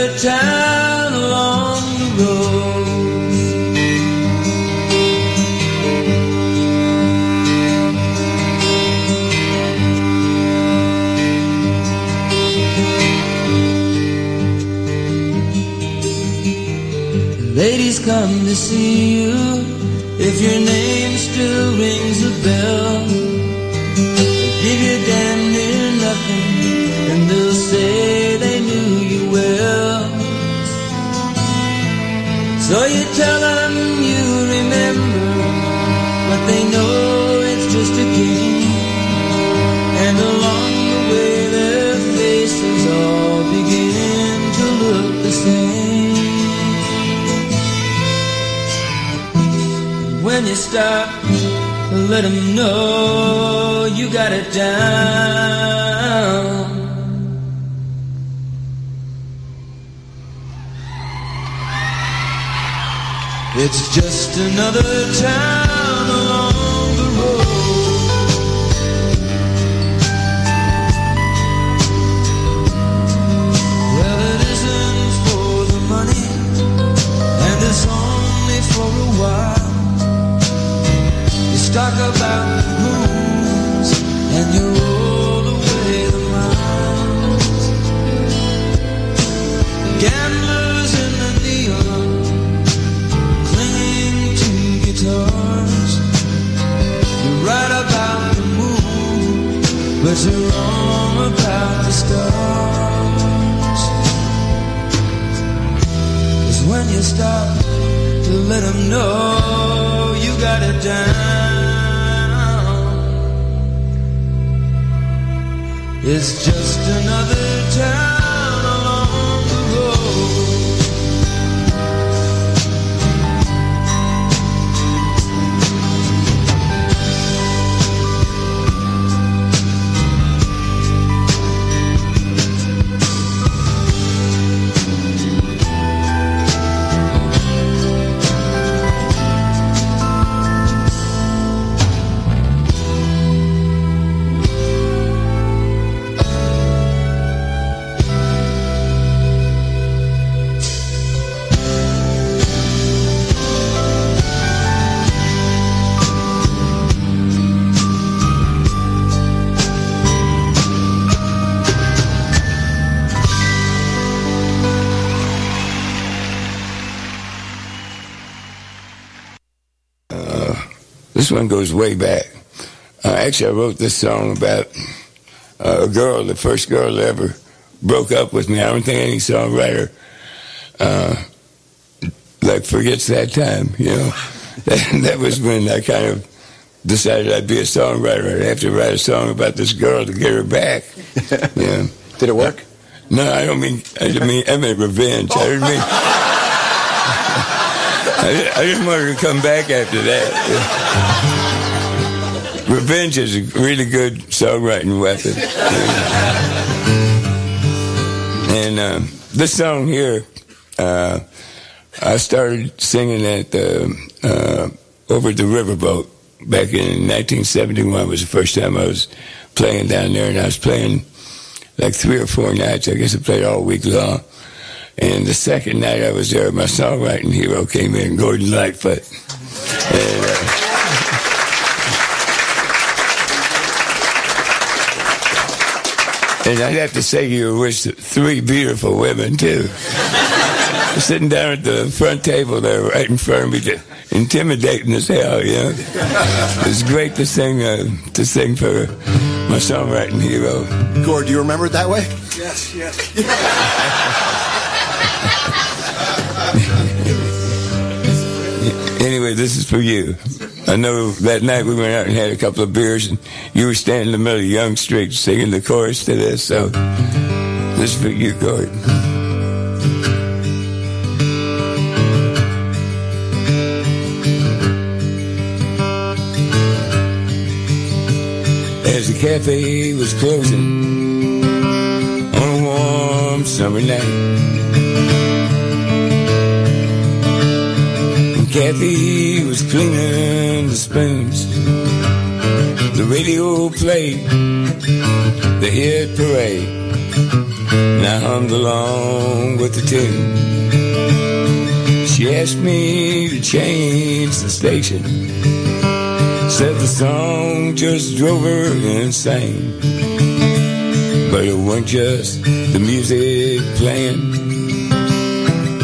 one goes way back. Uh, actually, I wrote this song about uh, a girl, the first girl that ever broke up with me. I don't think any songwriter uh, like forgets that time. You know, that, that was when I kind of decided I'd be a songwriter. I'd have to write a song about this girl to get her back. Yeah. Did it work? No, I don't mean. I mean. I meant revenge. I mean. I, I just wanted to come back after that. Revenge is a really good songwriting weapon. And um, this song here, uh, I started singing at the, uh, over at the Riverboat back in 1971 was the first time I was playing down there, and I was playing like three or four nights. I guess I played all week long. And the second night I was there, my songwriting hero came in, Gordon Lightfoot. And, uh, and I'd have to say you were with three beautiful women, too. Sitting down at the front table there, right in front of me, just intimidating as hell, you know. It was great to sing, uh, to sing for my songwriting hero. Gord, do you remember it that way? Yes, yes. Anyway, this is for you. I know that night we went out and had a couple of beers, and you were standing in the middle of Yonge Street singing the chorus to this. So this is for you, Gordon. As the cafe was closing on a warm summer night. Kathy was cleaning the spoons. The radio played the hit parade. And I hummed along with the tune. She asked me to change the station. Said the song just drove her insane. But it wasn't just the music playing.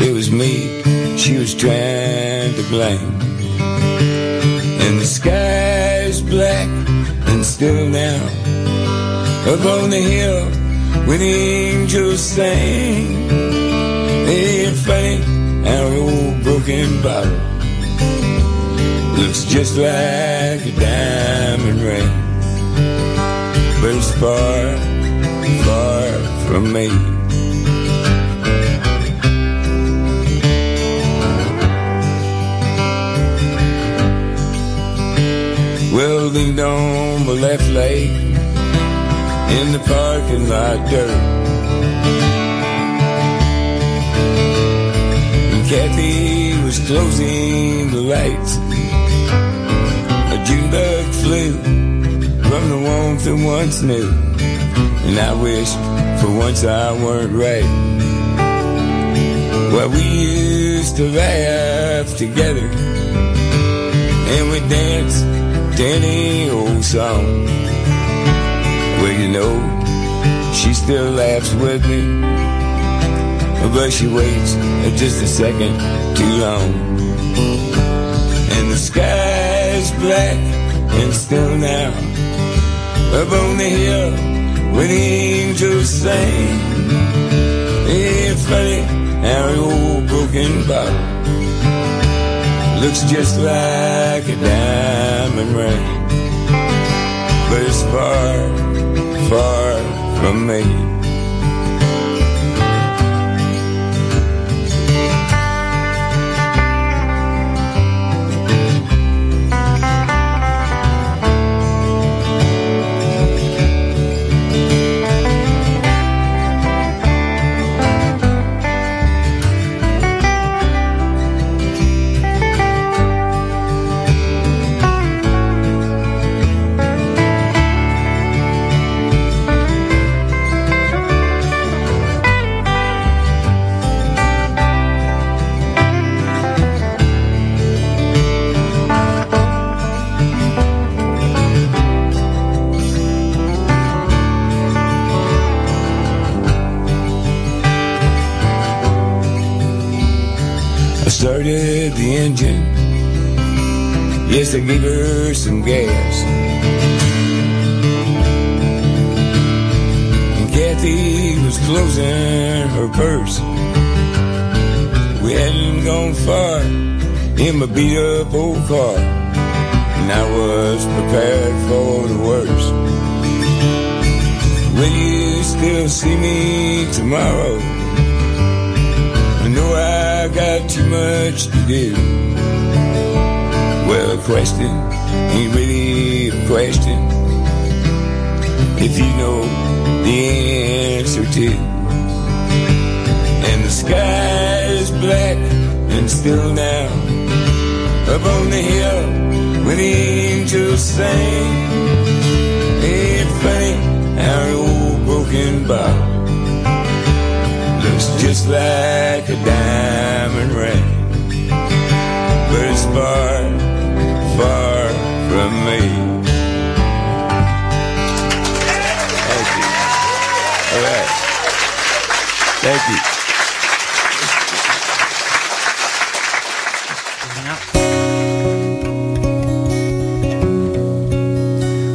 It was me she was trying to blame. And the sky is black and still now. Up on the hill when angels sing. Ain't funny an old broken bottle looks just like a diamond ring. But it's far, far from me. Well, leaned on my left leg in the parking lot dirt. And Kathy was closing the lights. A June bug flew from the warmth that once knew. And I wished for once I weren't right. Well, we used to laugh together. And we danced to any old song. Well, you know, she still laughs with me. But she waits just a second too long. And the sky's black and still now. Up on the hill when angels sing. Ain't funny how old broken bottle looks just like a diamond ring. But it's far, far from me. I gave her some gas. And Kathy was closing her purse. We hadn't gone far in my beat up old car. And I was prepared for the worst. Will you still see me tomorrow? I know I got too much to do. Well, a question ain't really a question if you know the answer to. And the sky is black and still now. Up on the hill when angels sing. Ain't funny an old broken about. Looks just like a diamond ring. But it's far me. Thank you. All right. Thank you.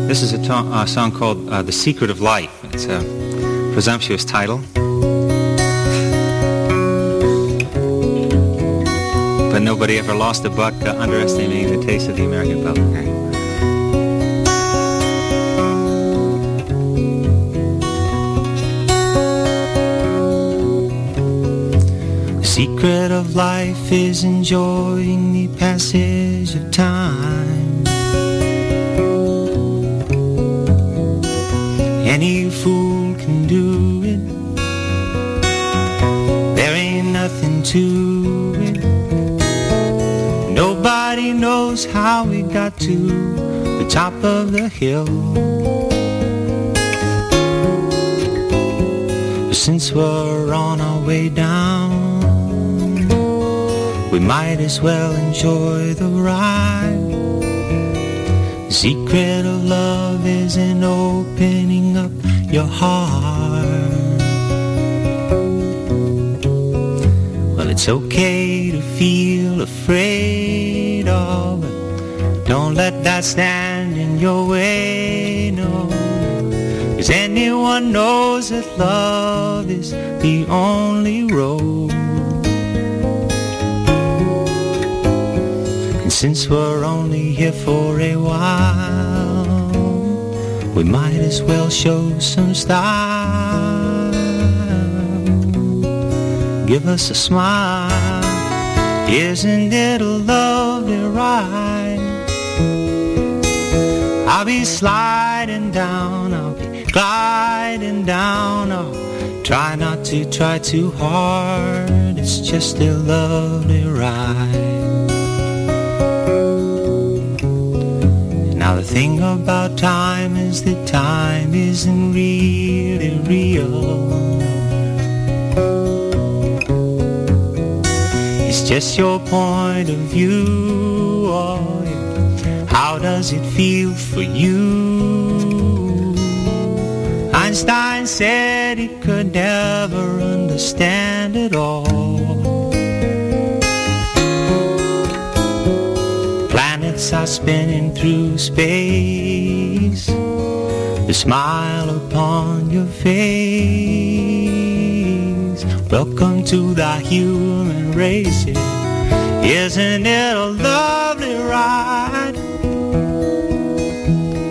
This is a song called uh, The Secret of Life. It's a presumptuous title. But nobody ever lost a buck uh, underestimating the taste of the American public. Secret of life is enjoying the passage of time. Any fool can do it. There ain't nothing to it. Nobody knows how we got to the top of the hill. Since we're on our way down, we might as well enjoy the ride. The secret of love is in opening up your heart. Well, it's okay to feel afraid of it. Don't let that stand in your way, no. Cause anyone knows that love is the only road. Since we're only here for a while, we might as well show some style. Give us a smile. Isn't it a lovely ride? I'll be sliding down, I'll be gliding down. Oh, try not to try too hard. It's just a lovely ride. Thing about time is that time isn't really real. It's just your point of view. Oh. How does it feel for you? Einstein said he could never understand it all. Planets are spinning through space. The smile upon your face. Welcome to the human race. Isn't it a lovely ride?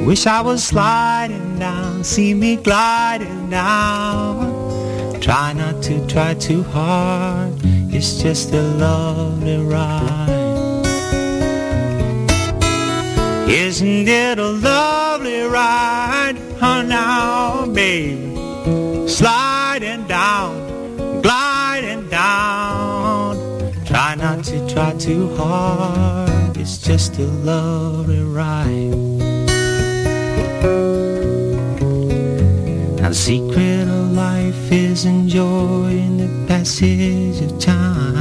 Wish I was sliding down, see me gliding down. Try not to try too hard, it's just a lovely ride. Isn't it a lovely ride? Oh, now, baby, sliding down, gliding down. Try not to try too hard, it's just a lovely ride. Now the secret of life is enjoying the passage of time.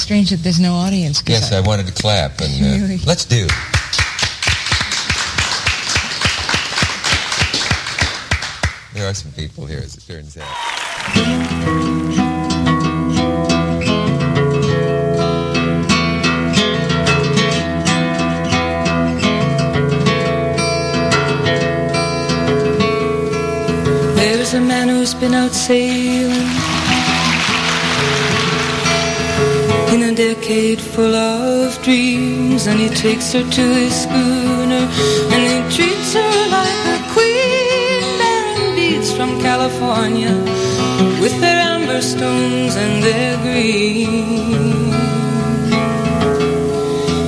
Strange that there's no audience. Yes, I wanted to clap, and uh, Really? let's do. There are some people here, as it turns out. There's a man who's been out sailing decade full of dreams, and he takes her to his schooner and he treats her like a queen, bearing beads from California with their amber stones and their green.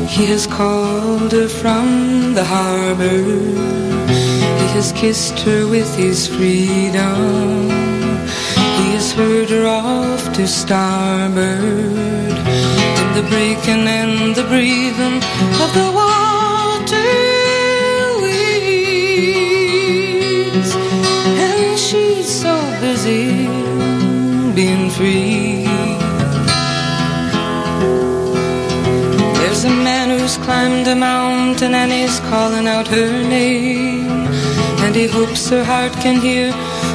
He has called her from the harbor. He has kissed her with his freedom. Steered her off to starboard. And the breaking and the breathing of the water weeds. And she's so busy being free. There's a man who's climbed a mountain and he's calling out her name. And he hopes her heart can hear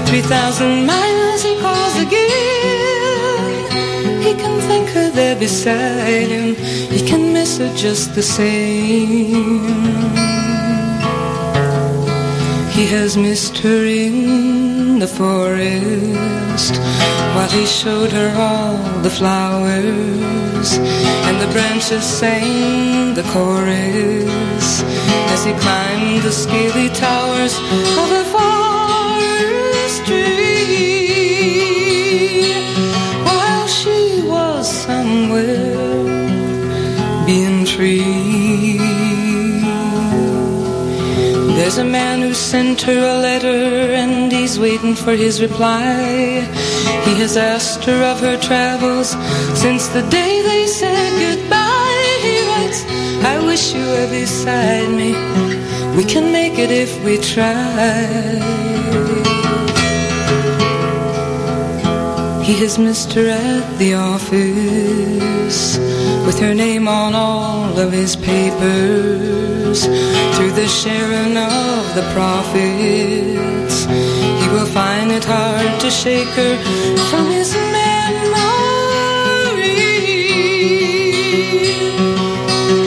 3,000 miles there beside him. He can miss her just the same. He has missed her in the forest while he showed her all the flowers and the branches sang the chorus as he climbed the scaly towers of a There's a man who sent her a letter and he's waiting for his reply. He has asked her of her travels since the day they said goodbye. He writes, I wish you were beside me. We can make it if we try. Has missed her at the office with her name on all of his papers. Through the sharing of the profits, he will find it hard to shake her from his memory.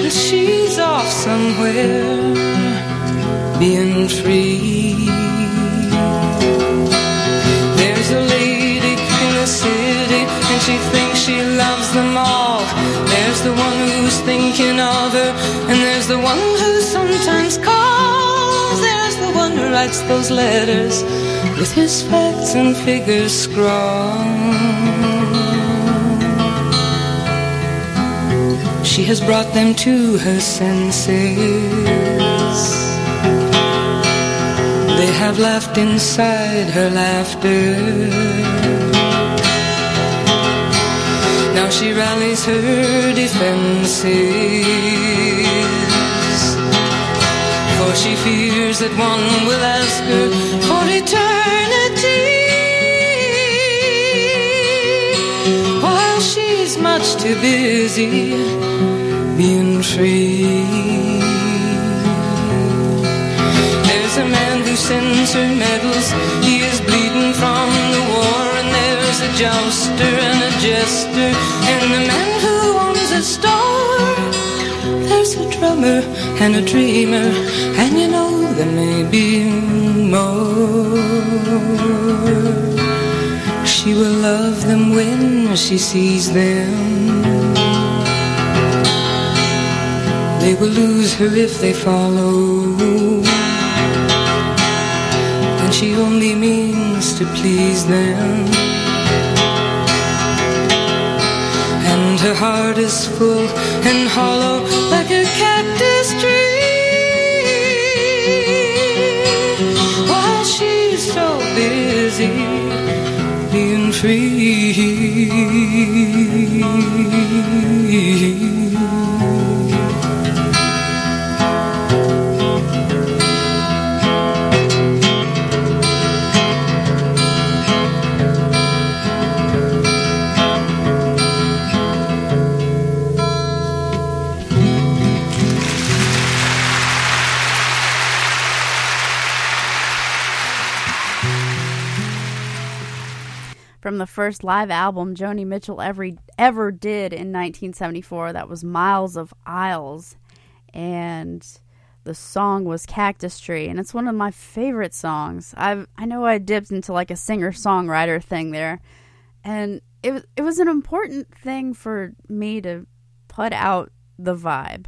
She's off somewhere being free. Who's thinking of her, and there's the one who sometimes calls. There's the one who writes those letters with his facts and figures scrawled. She has brought them to her senses. They have laughed inside her laughter. Now she rallies her defenses. For she fears that one will ask her for eternity. While she's much too busy being free. There's a man who sends her medals. He is bleeding from a jouster and a jester, and the man who owns a store. There's a drummer and a dreamer, and you know there may be more. She will love them when she sees them. They will lose her if they follow. And she only means to please them. Her heart is full and hollow like a cactus tree. While she's so busy being free. The first live album Joni Mitchell ever ever did in 1974. That was Miles of Aisles, and the song was Cactus Tree, and it's one of my favorite songs. I I know I dipped into like a singer songwriter thing there, and it it was an important thing for me to put out the vibe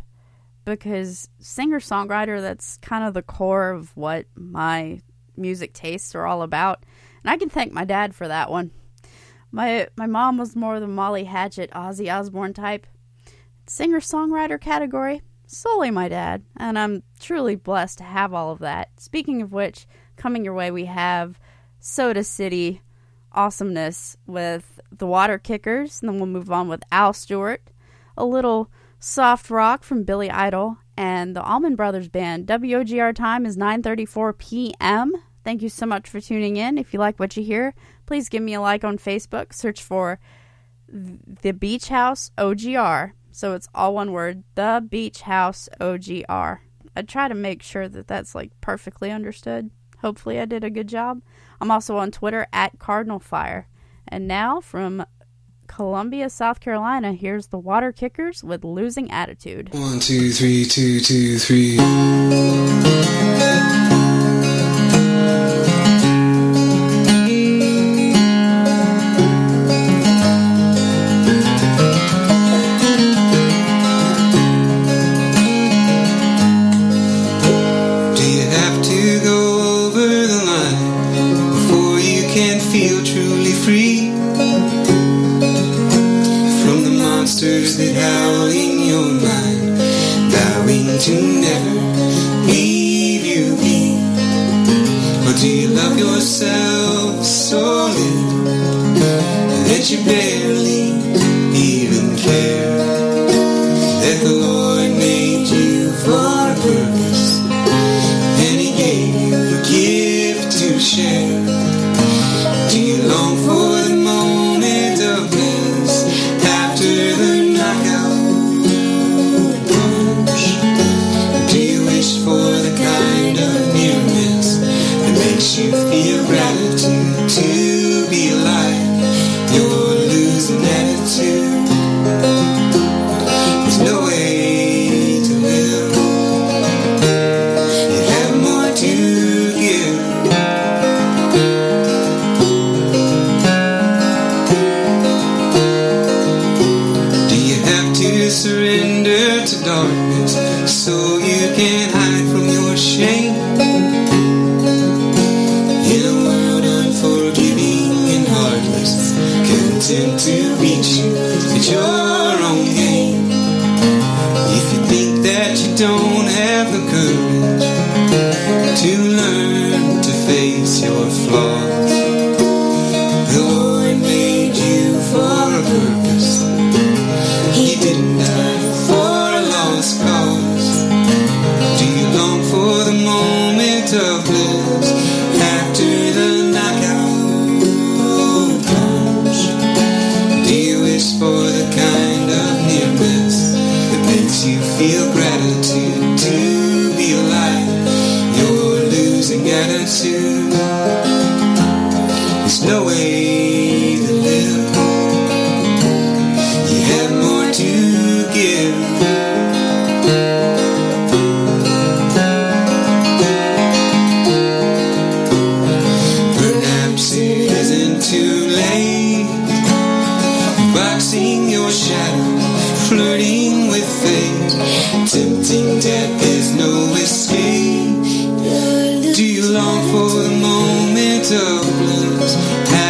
because singer songwriter that's kind of the core of what my music tastes are all about. And I can thank my dad for that one. My my mom was more the Molly Hatchet, Ozzy Osbourne type. Singer songwriter category, solely my dad, and I'm truly blessed to have all of that. Speaking of which, coming your way we have Soda City awesomeness with the Water Kickers, and then we'll move on with Al Stewart, a little soft rock from Billy Idol, and the Allman Brothers Band. WOGR time is 9:34 p.m. Thank you so much for tuning in. If you like what you hear, please give me a like on Facebook. Search for the Beach House OGR. So it's all one word, the Beach House OGR. I try to make sure that that's like perfectly understood. Hopefully, I did a good job. I'm also on Twitter at Cardinal Fire. And now from Columbia, South Carolina, here's the Water Kickers with Losing Attitude. One, two, three, two, two, three. Long for the moment of bliss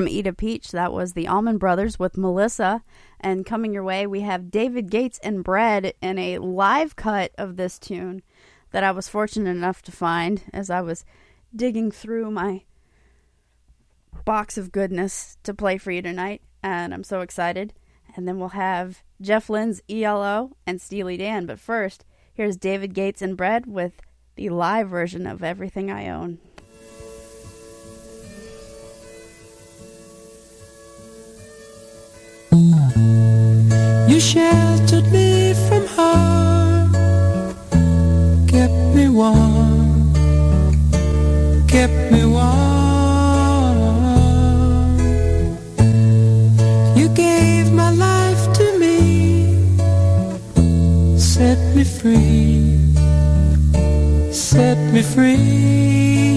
From a Peach, that was the Allman Brothers with Melissa. And coming your way, we have David Gates and Bread in a live cut of this tune that I was fortunate enough to find as I was digging through my box of goodness to play for you tonight. And I'm so excited. And then we'll have Jeff Lynne's ELO and Steely Dan. But first, here's David Gates and Bread with the live version of Everything I Own. Sheltered me from harm, kept me warm, kept me warm. You gave my life to me, set me free, set me free.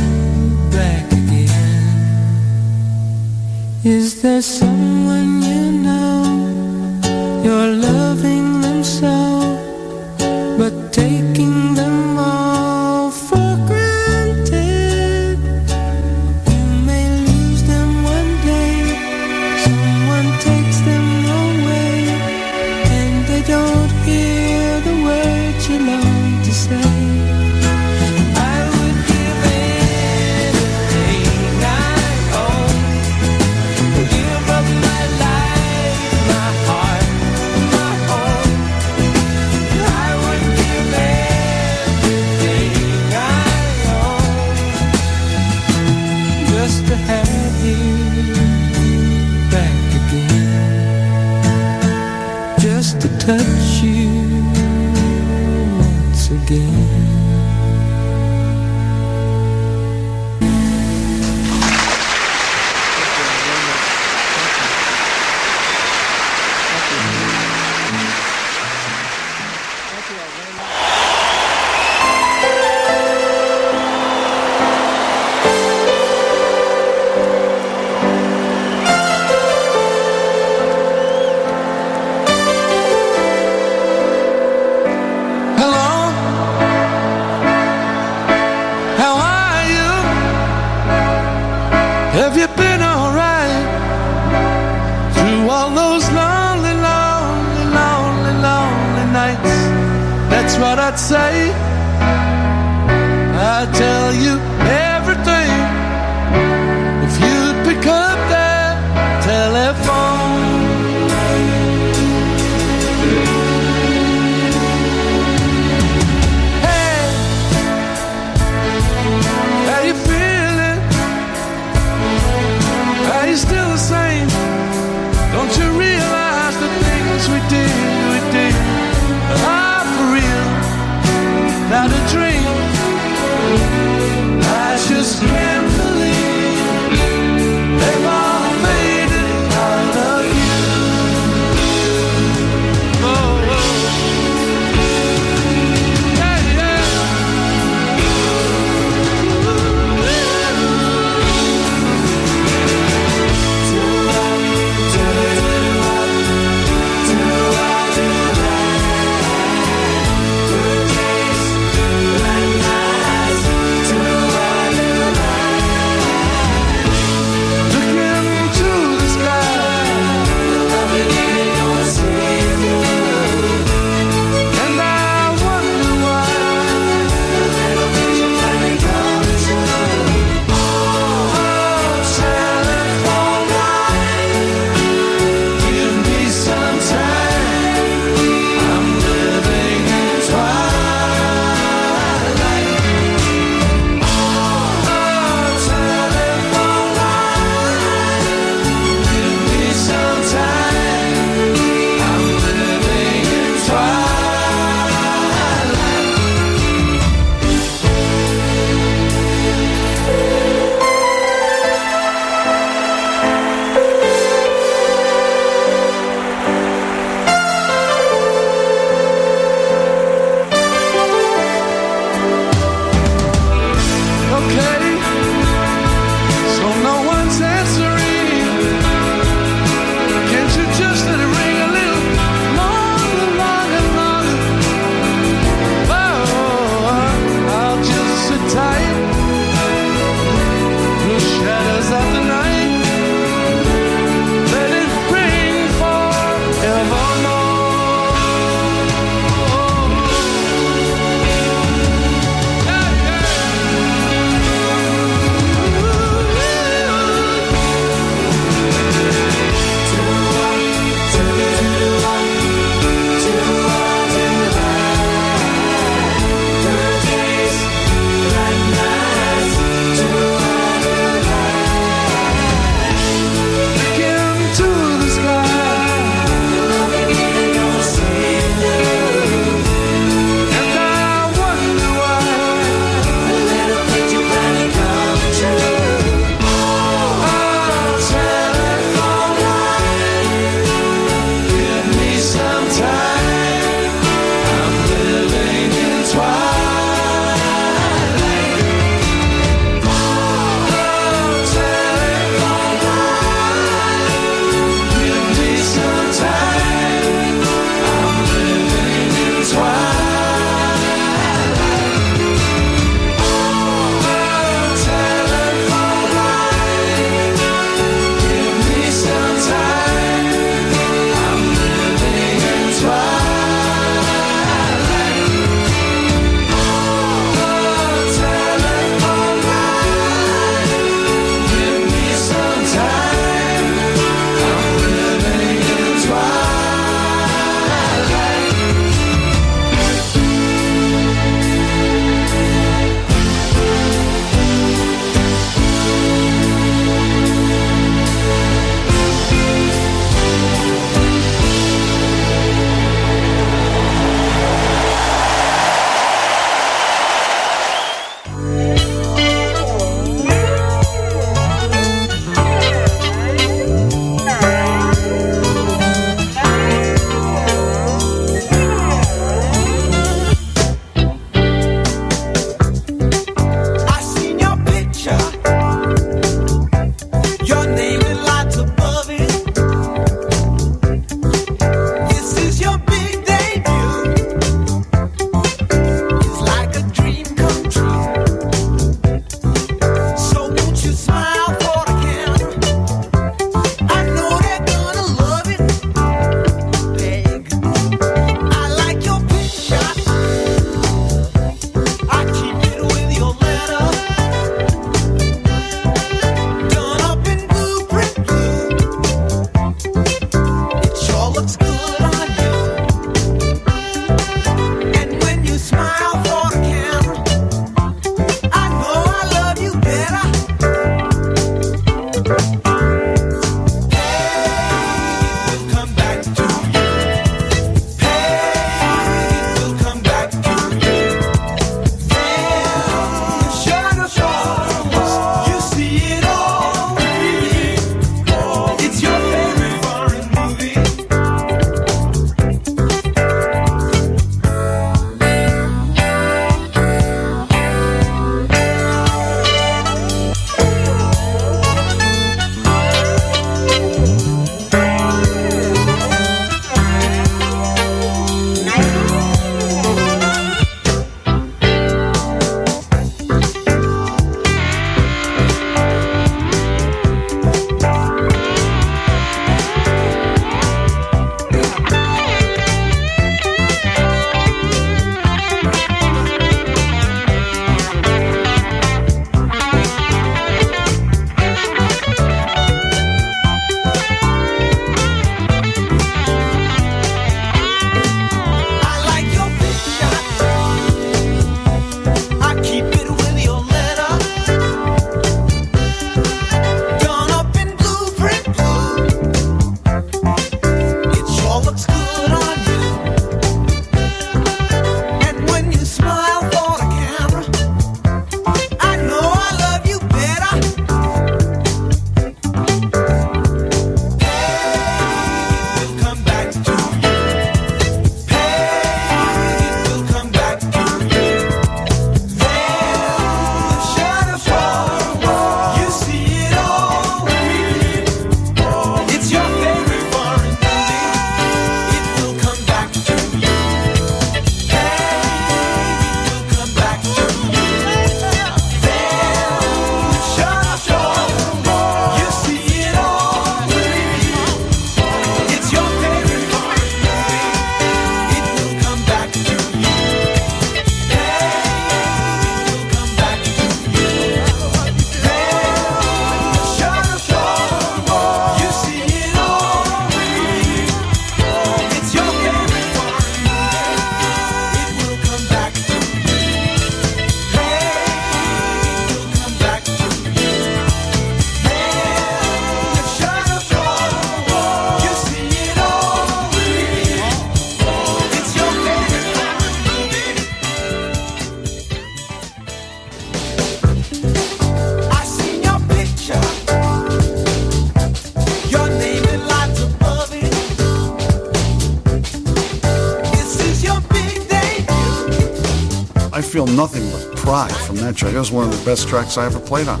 Feel nothing but pride from that track. It was one of the best tracks I ever played on.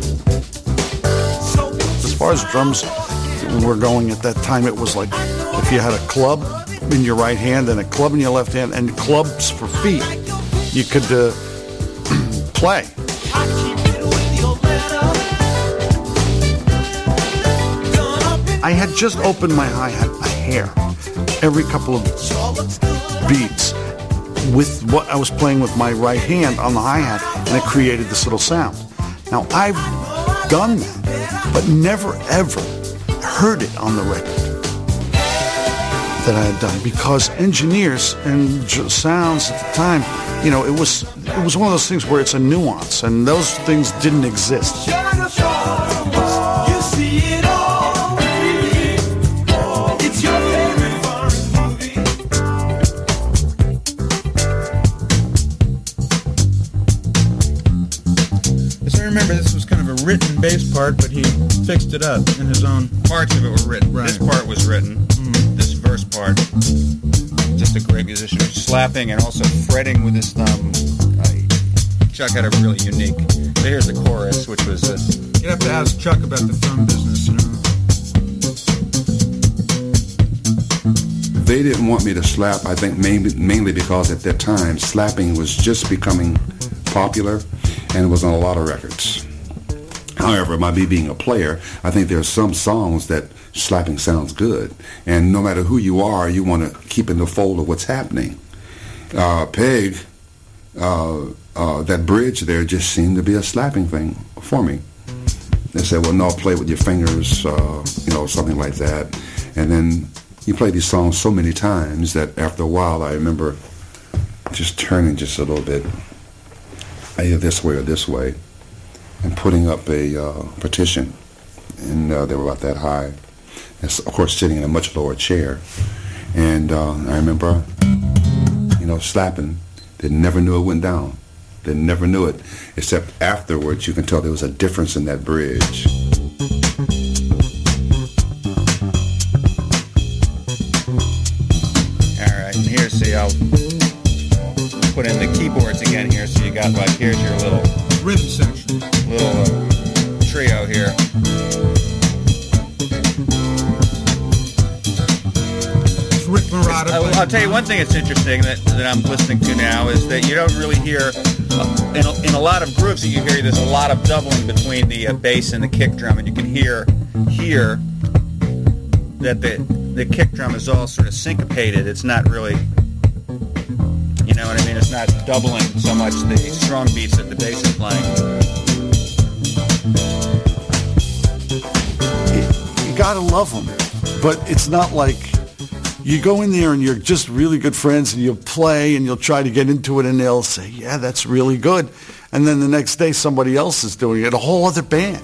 As far as drums were going at that time, it was like if you had a club in your right hand and a club in your left hand and clubs for feet, you could uh, play. I had just opened my hi-hat a hair every couple of beats with what I was playing with my right hand on the hi-hat and it created this little sound. Now I've done that, but never ever heard it on the record that I had done because engineers and sounds at the time, you know, it was it was one of those things where it's a nuance and those things didn't exist. Part, but he fixed it up in his own. Parts of it were written. This part was written. This verse part. Just a great musician. Slapping and also fretting with his thumb. Uh, Chuck had a really unique. So here's the chorus, which was. Uh, You'd have to ask Chuck about the thumb business, you know. They didn't want me to slap, I think mainly, mainly because at that time slapping was just becoming popular and it was on a lot of records. However, by me being a player, I think there are some songs that slapping sounds good. And no matter who you are, you want to keep in the fold of what's happening. Uh, Peg, uh, uh, that bridge there just seemed to be a slapping thing for me. They said, well, no, play with your fingers, uh, you know, something like that. And then you play these songs so many times that after a while I remember just turning just a little bit, either this way or this way, putting up a uh, partition. And uh, they were about that high. And of course, sitting in a much lower chair. And uh, I remember, you know, slapping. They never knew it went down. They never knew it, except afterwards you can tell there was a difference in that bridge. Thing that's interesting that, that I'm listening to now is that you don't really hear uh, in, a, in a lot of groups that you hear there's a lot of doubling between the uh, bass and the kick drum, and you can hear here that the the kick drum is all sort of syncopated. It's not really, you know what I mean? It's not doubling so much the strong beats that the bass is playing. you gotta love them, but it's not like you go in there and you're just really good friends and you'll play and you'll try to get into it and they'll say, yeah, that's really good. And then the next day somebody else is doing it, a whole other band.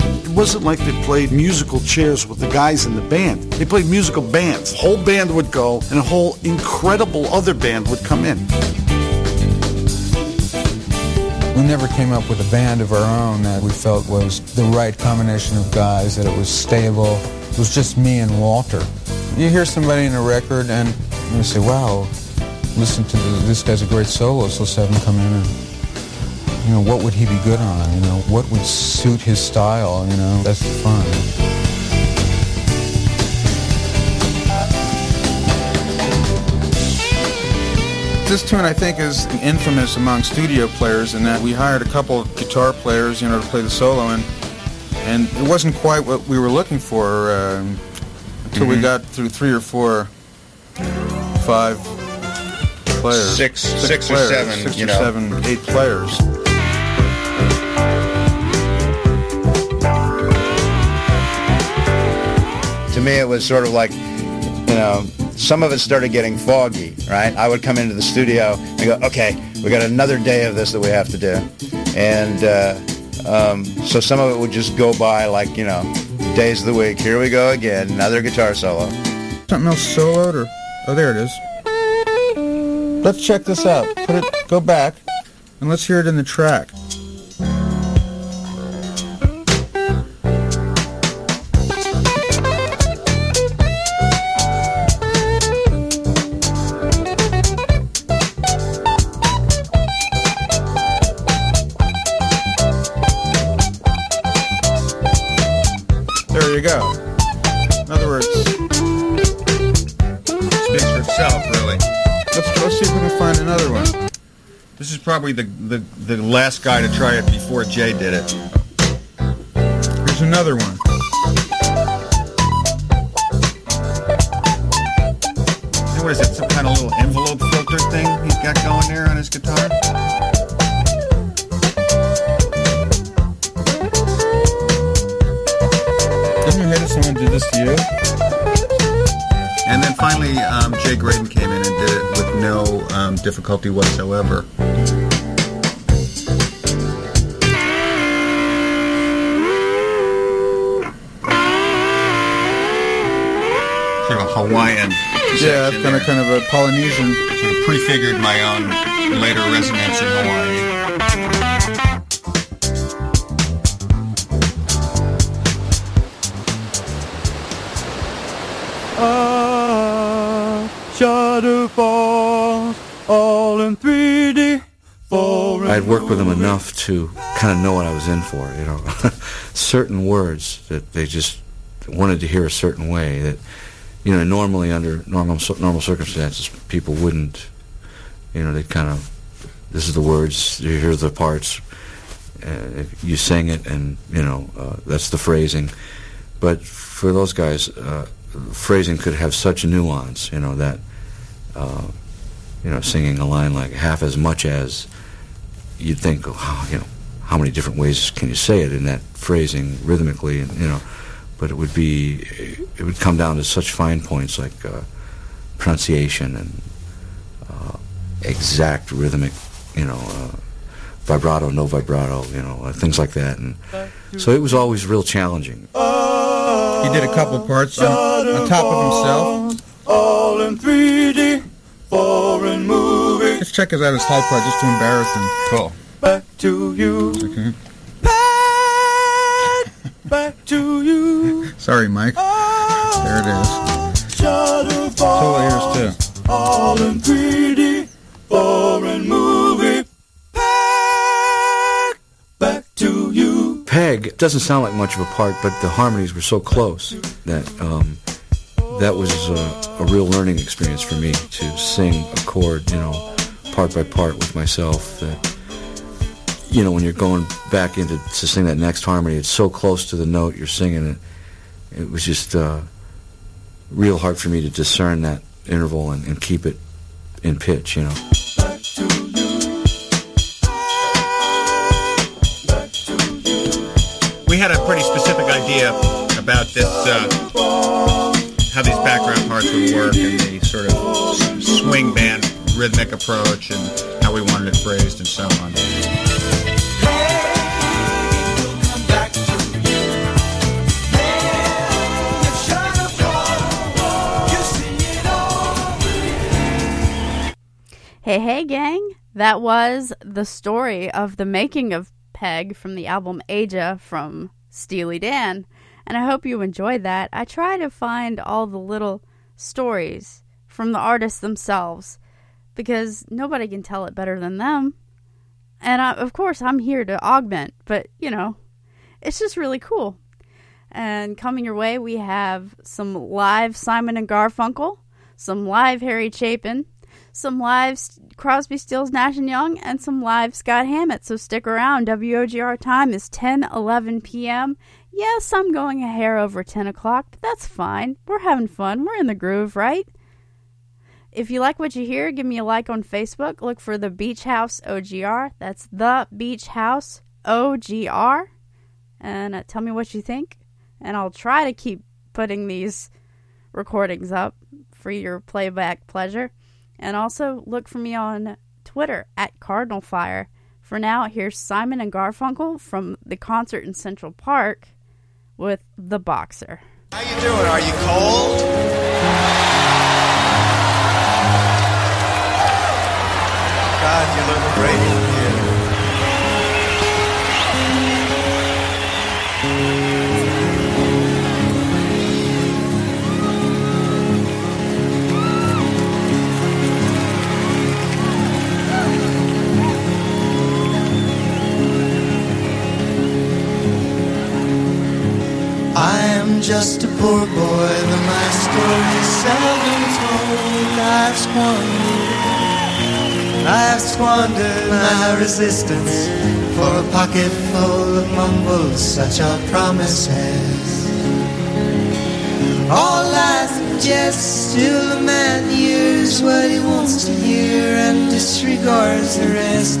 It wasn't like they played musical chairs with the guys in the band. They played musical bands. Whole band would go and a whole incredible other band would come in. We never came up with a band of our own that we felt was the right combination of guys, that it was stable. It was just me and Walter. You hear somebody in a record and you say, wow, listen to the, this guy's a great soloist. Let's have him come in and, you know, what would he be good on? You know, what would suit his style? You know, that's fun. This tune, I think, is infamous among studio players in that we hired a couple of guitar players, you know, to play the solo, and and it wasn't quite what we were looking for um, until we Mhm. got through three or four, five players, Six- six or seven, six you or know. seven, eight players. to me it was sort of like you know some of it started getting foggy right i would come into the studio and go okay we got another day of this that we have to do and uh, um, so some of it would just go by like you know days of the week here we go again another guitar solo Something else soloed or oh there it is. Let's check this out. Put it go back and let's hear it in the track. Probably the, the, the last guy to try it before Jay did it. Here's another one. What is it? Some kind of little envelope filter thing he's got going there on his guitar? Didn't hate if someone did this to you? And then finally, um, Jay Graydon came in and did it with no um, difficulty whatsoever. Yeah, section kind of kind of a Polynesian. Sort of prefigured my own later residence in Hawaii. Ah, shadow falls all in 3D. I'd worked with them enough to kind of know what I was in for, you know. certain words that they just wanted to hear a certain way that, you know, normally under normal normal circumstances, people wouldn't, you know, they kind of, this is the words, you hear the parts, uh, you sing it, and, you know, uh, that's the phrasing. But for those guys, uh, phrasing could have such nuance, you know, that, uh, you know, singing a line like half as much as you'd think, oh, you know, how many different ways can you say it in that phrasing rhythmically, and you know, but it would be, it would come down to such fine points like uh, pronunciation and uh, exact rhythmic, you know, uh, vibrato, no vibrato, you know, uh, things like that, and so it was always real challenging. He did a couple parts on, on top of himself. All in 3D. Foreign movie. Let's check out his high part just to embarrass him. Cool. Back to you. Okay. Back to you. Sorry, Mike. There it is. Shadow Solo ears too. All in 3D. Foreign movie. Back. Back to you. Peg doesn't sound like much of a part, but the harmonies were so close that um, that was a, a real learning experience for me to sing a chord, you know, part by part with myself. That you know, when you're going back into to sing that next harmony, it's so close to the note you're singing it. It was just uh, real hard for me to discern that interval and, and keep it in pitch, you know. We had a pretty specific idea about this, uh, how these background parts would work and the sort of swing band rhythmic approach and how we wanted it phrased and so on. Hey, hey, gang. That was the story of the making of Peg from the album Aja from Steely Dan. And I hope you enjoyed that. I try to find all the little stories from the artists themselves because nobody can tell it better than them. And I, of course, I'm here to augment, but you know, it's just really cool. And coming your way, we have some live Simon and Garfunkel, some live Harry Chapin, some live Crosby, Stills, Nash and Young, and some live Scott Hammett. So stick around. WOGR time is 10 11 p.m. Yes, I'm going a hair over 10 o'clock, but that's fine. We're having fun. We're in the groove, right? If you like what you hear, give me a like on Facebook. Look for the Beach House OGR. That's the Beach House OGR. And uh, tell me what you think. And I'll try to keep putting these recordings up for your playback pleasure. And also look for me on Twitter at Cardinal Fire. For now, here's Simon and Garfunkel from the concert in Central Park with The Boxer. How you doing? Are you cold? God, you look great I've squandered, my resistance for a pocket full of mumbles, such are promises. All lies and jests, still a man hears what he wants to hear and disregards the rest.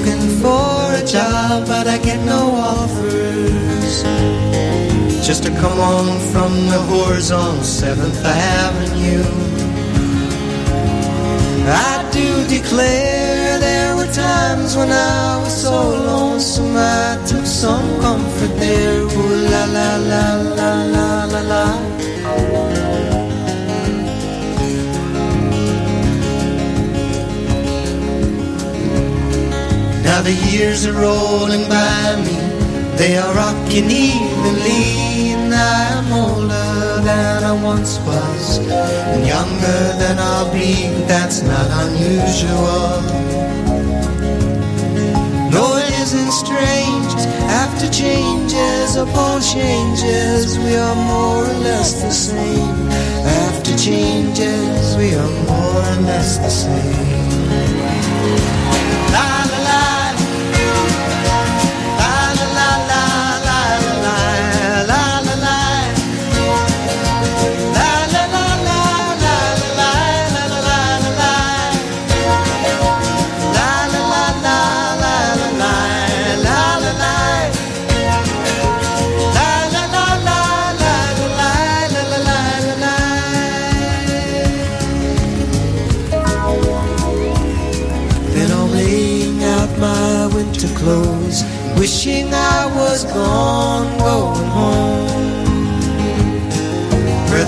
Looking for a job but I get no offers Just to come on from the whores on 7th Avenue I do declare there were times when I was so lonesome I took some comfort there. Ooh la la la la la la la. Now the years are rolling by me, they are rocking evenly, and I am older than I once was, and younger than I'll be, that's not unusual. No, it isn't strange, after changes upon changes, we are more or less the same. After changes, we are more or less the same.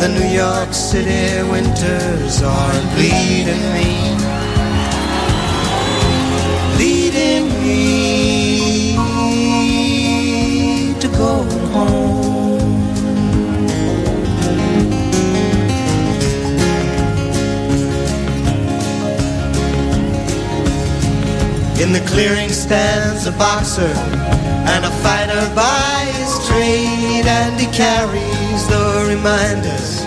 The New York City winters are bleeding me, leading me to go home. In the clearing stands a boxer and a fighter by his trade, and he carries the reminders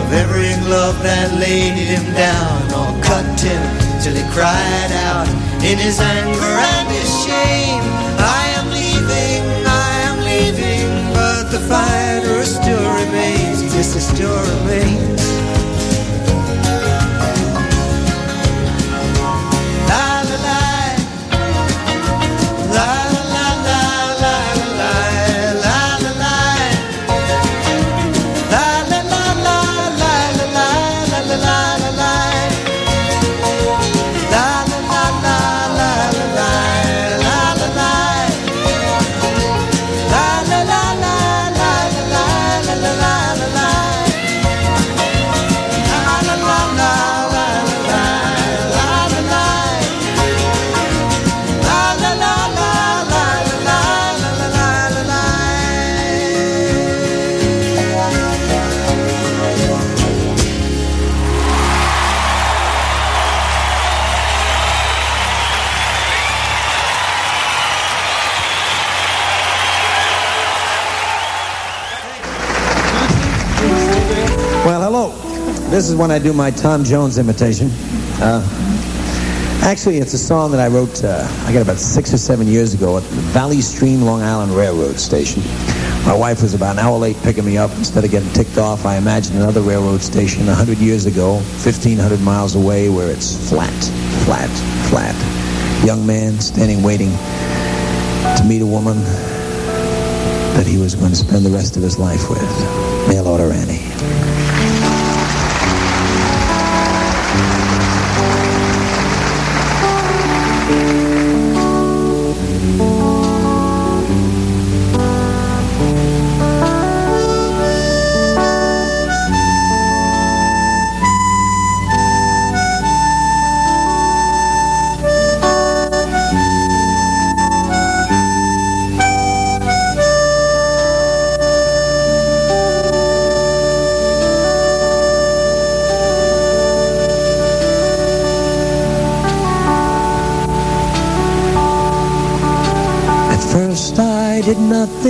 of every glove that laid him down or cut him till he cried out in his anger and his shame. I am leaving, I am leaving, but the fighter still remains. It still remains. When I do my Tom Jones imitation. Uh, actually, it's a song that I wrote, uh, I got about six or seven years ago at the Valley Stream Long Island Railroad Station. My wife was about an hour late picking me up. Instead of getting ticked off, I imagined another railroad station 100 years ago, 1,500 miles away, where it's flat, flat, flat. Young man standing waiting to meet a woman that he was going to spend the rest of his life with. Mail order Annie.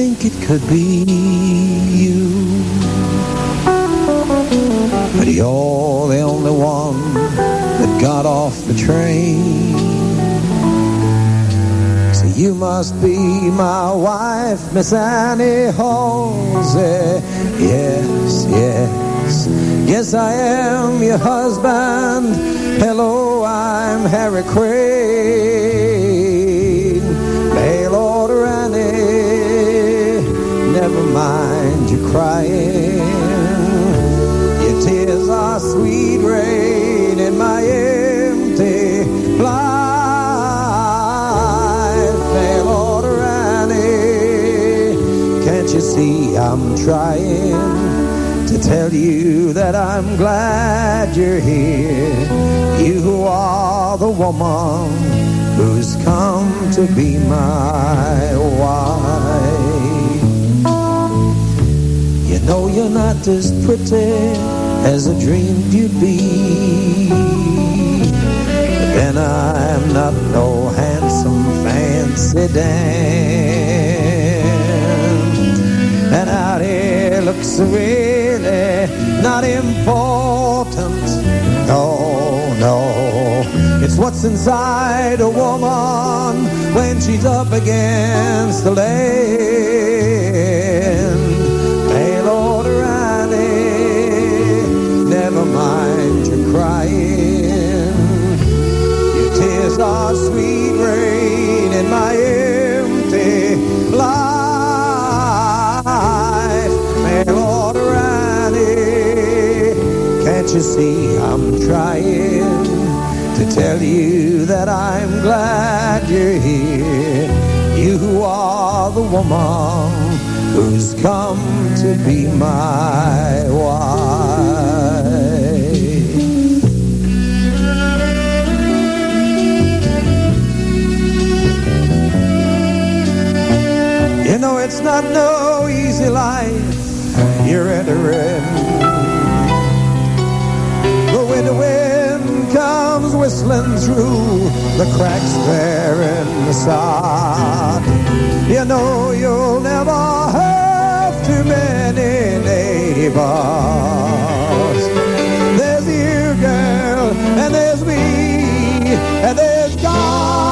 Think it could be you. But you're the only one that got off the train. So you must be my wife, Miss Annie Halsey. Yes, yes. Yes, I am your husband. Hello, I'm Harry Crane mind you crying. Your tears are sweet rain in my empty life. Mail order Annie, can't you see I'm trying to tell you that I'm glad you're here? You are the woman who's come to be my wife. Know you're not as pretty as I dreamed you'd be. Then I'm not no handsome fancy Dan. And out here looks really not important. No, no. It's what's inside a woman when she's up against the land. Never mind your crying. Your tears are sweet rain in my empty life. Mail order Annie, can't you see I'm trying? to tell you that I'm glad you're here. You are the woman who's come to be my wife. It's not no easy life you're entering. But when the wind comes whistling through the cracks there in the sod, you know you'll never have too many neighbors. There's you, girl, and there's me, and there's I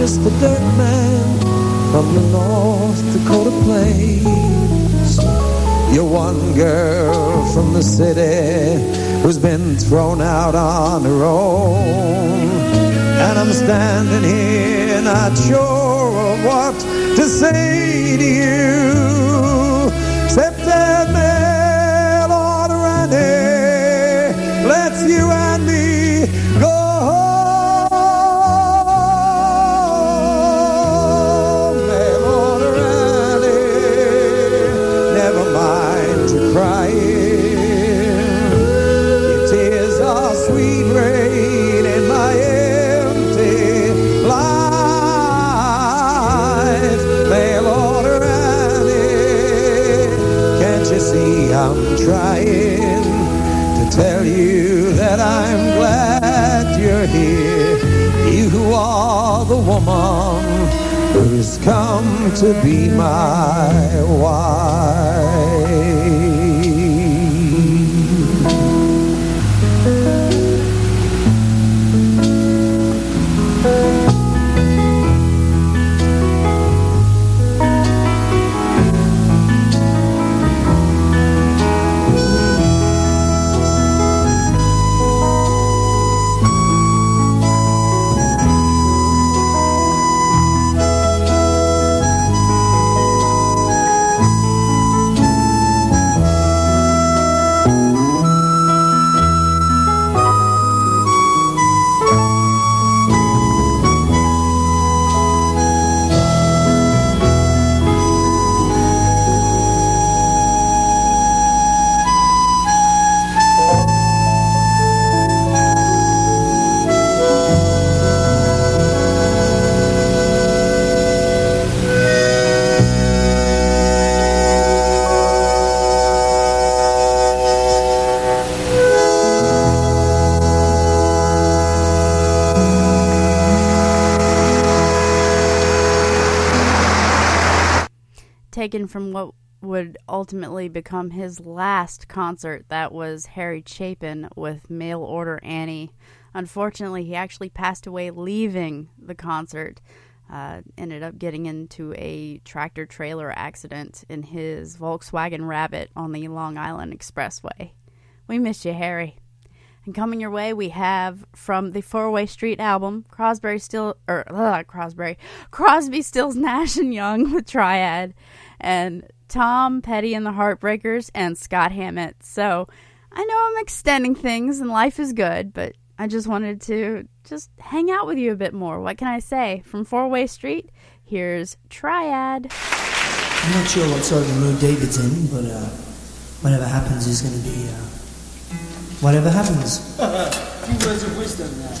just a dirt man from the North Dakota plains. You're one girl from the city who's been thrown out on her own. And I'm standing here not sure of what to say to you. Except that glad you're here? You are the woman who's come to be my wife. Taken from what would ultimately become his last concert. That was Harry Chapin with Mail Order Annie. Unfortunately, he actually passed away leaving the concert. Uh, ended up getting into a tractor trailer accident in his Volkswagen Rabbit on the Long Island Expressway. We miss you, Harry. And coming your way, we have from the Four Way Street album, Crosby Still or uh, Crosby, Crosby, Stills, Nash and Young with Triad, and Tom Petty and the Heartbreakers, and Scott Hammett. So I know I'm extending things, and life is good, but I just wanted to just hang out with you a bit more. What can I say? From Four Way Street, here's Triad. I'm not sure what sort of mood David's in, but uh, whatever happens is going to be uh, whatever happens. Few words of wisdom now.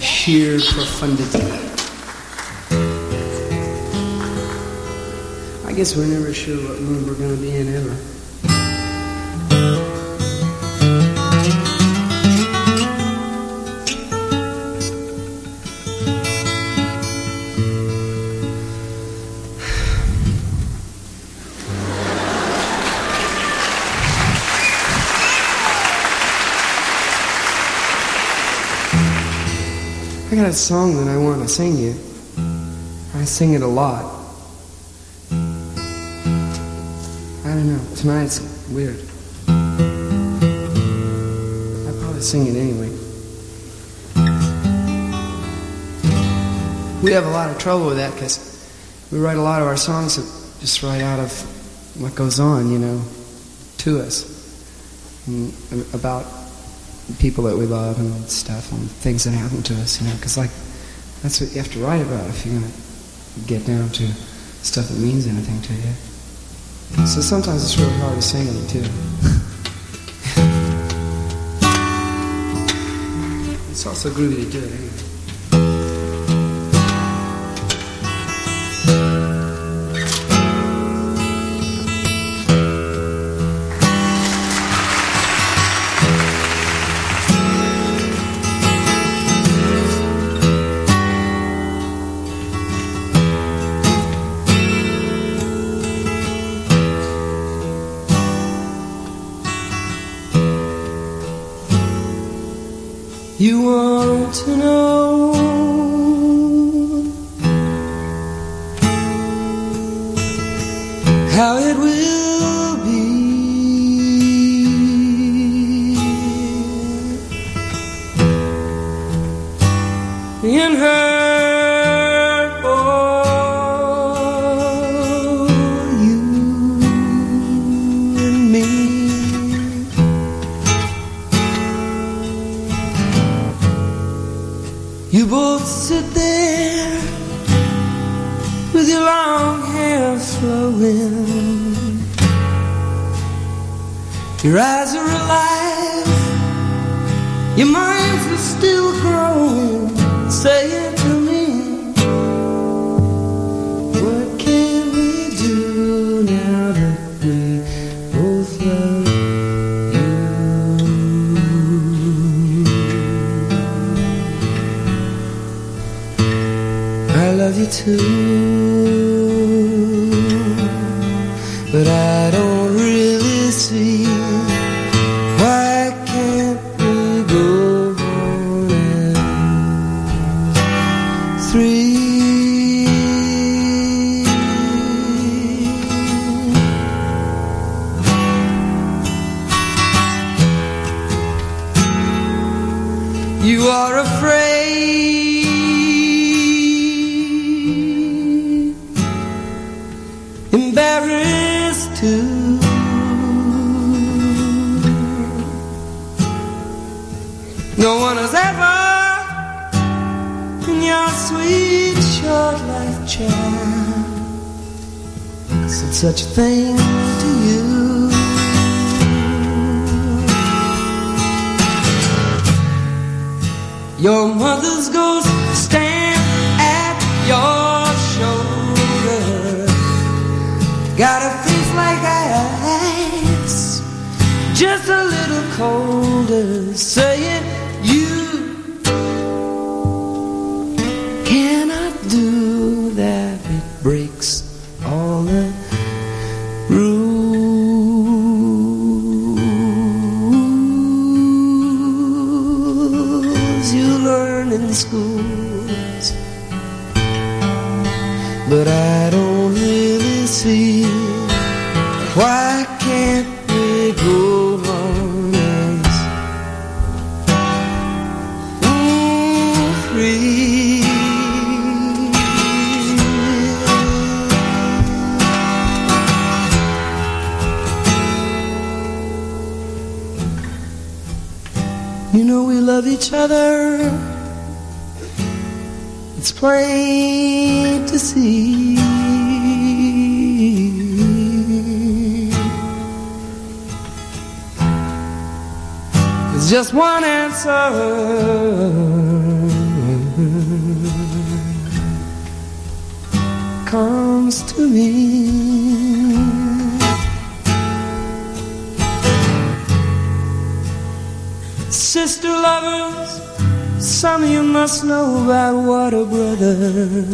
Sheer profundity. I guess we're never sure what mood we're going to be in ever. I got a song that I want to sing you. I sing it a lot. Don't know. Tonight's weird. I probably sing it anyway. We have a lot of trouble with that because we write a lot of our songs just right out of what goes on, you know, to us and about people that we love and stuff and things that happen to us, you know, because like that's what you have to write about if you're gonna get down to stuff that means anything to you. So sometimes it's really hard to sing it too. it's also groovy to do it anyway. You still know about water brothers. And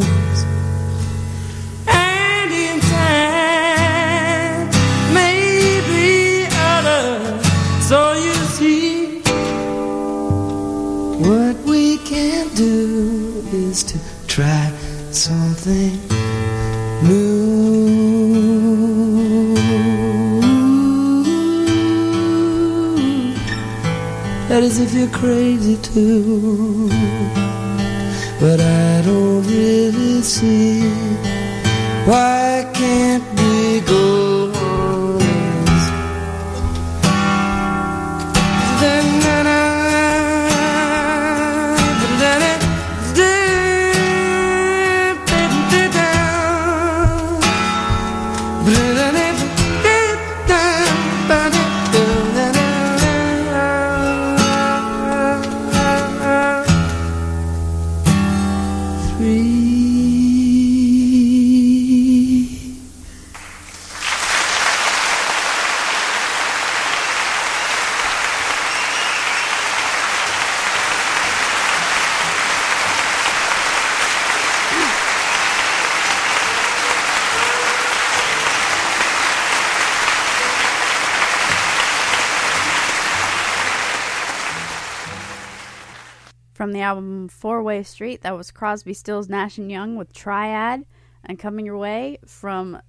Four Way Street, that was Crosby, Stills, Nash and Young with Triad. And coming your way from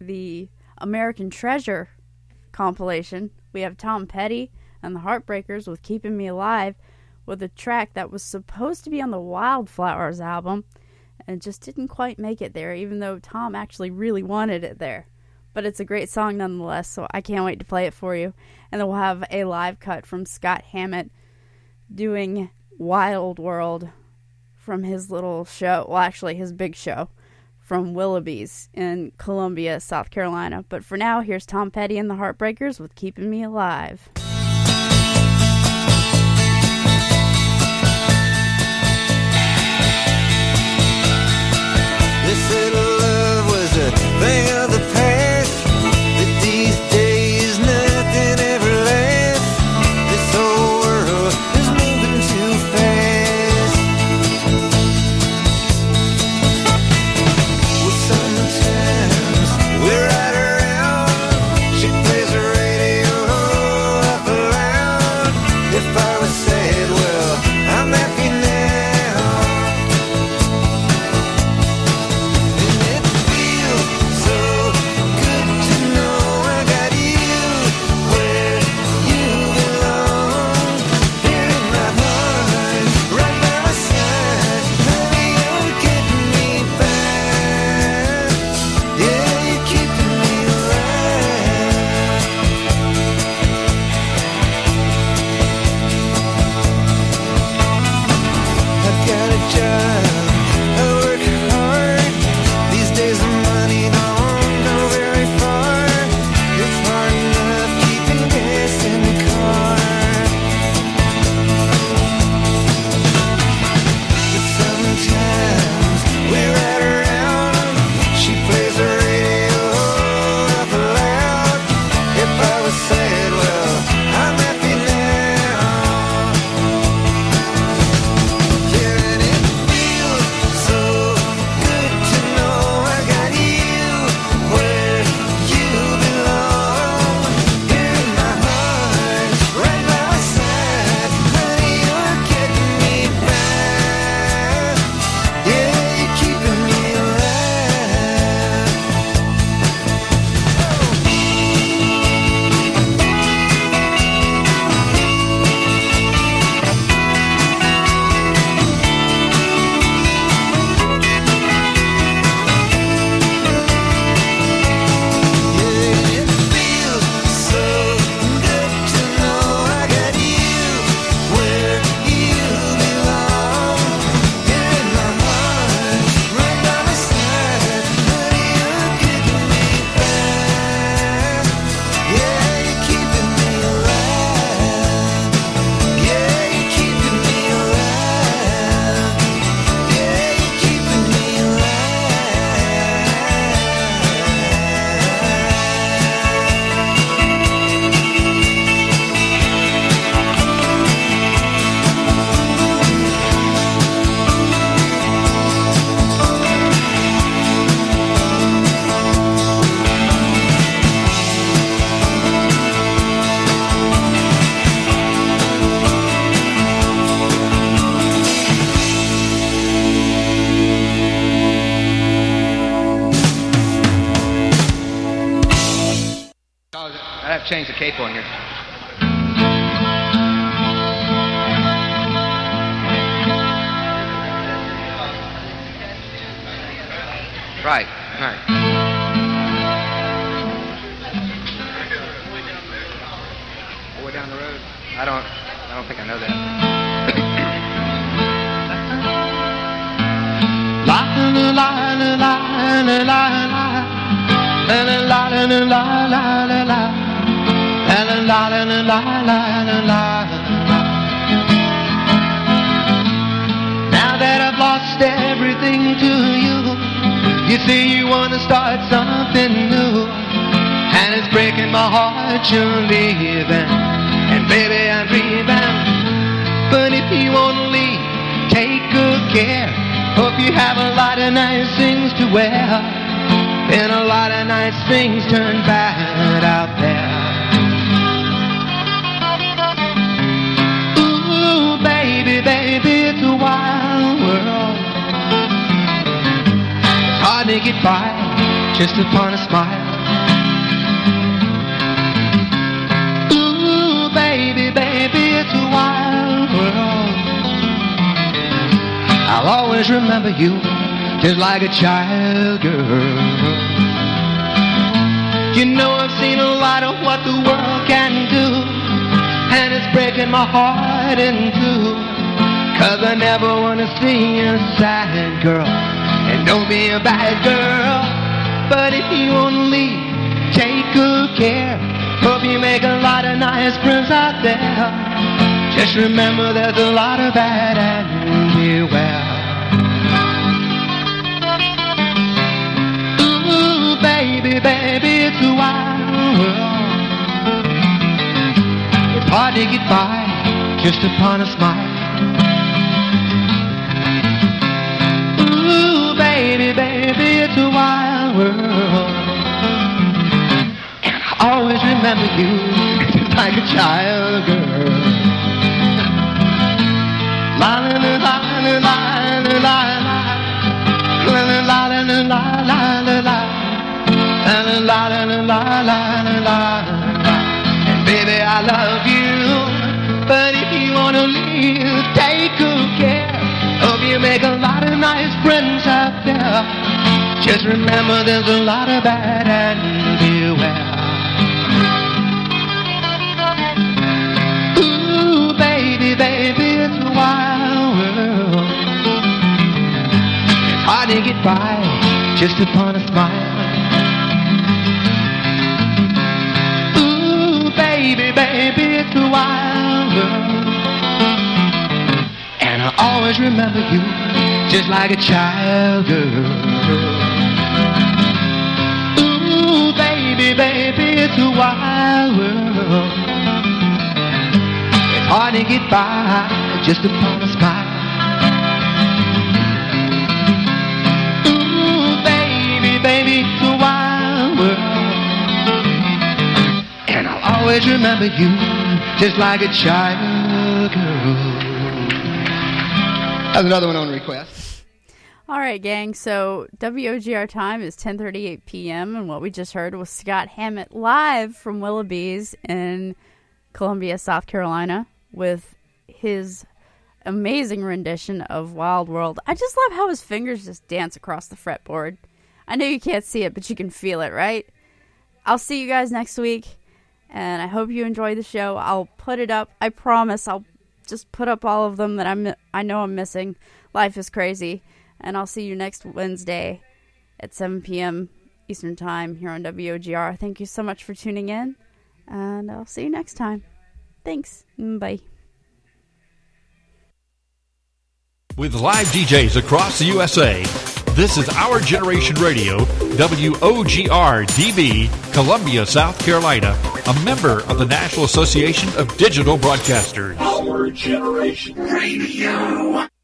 the American Treasure compilation, we have Tom Petty and the Heartbreakers with Keeping Me Alive with a track that was supposed to be on the Wildflowers album and just didn't quite make it there, even though Tom actually really wanted it there. But it's a great song nonetheless, so I can't wait to play it for you. And then we'll have a live cut from Scott Hammett doing Wild World from his little show, well, actually, his big show from Willoughby's in Columbia, South Carolina. But for now, here's Tom Petty and the Heartbreakers with Keeping Me Alive. They said just upon a smile. Ooh, baby, baby, it's a wild world. And I'll always remember you just like a child girl. That's another one on request. All right, gang. So WOGR time is 10:38 p.m. and what we just heard was Scott Hammett live from Willoughby's in Columbia, South Carolina, with his amazing rendition of Wild World. I just love how his fingers just dance across the fretboard. I know you can't see it, but you can feel it, right? I'll see you guys next week, and I hope you enjoy the show. I'll put it up. I promise. I'll just put up all of them that I'm. I know I'm missing. Life is crazy, and I'll see you next Wednesday at 7 p.m. Eastern Time here on WOGR. Thank you so much for tuning in, and I'll see you next time. Thanks. Bye. With live DJs across the USA, this is Our Generation Radio, WOGR DB, Columbia, South Carolina, a member of the National Association of Digital Broadcasters. Our Generation Radio.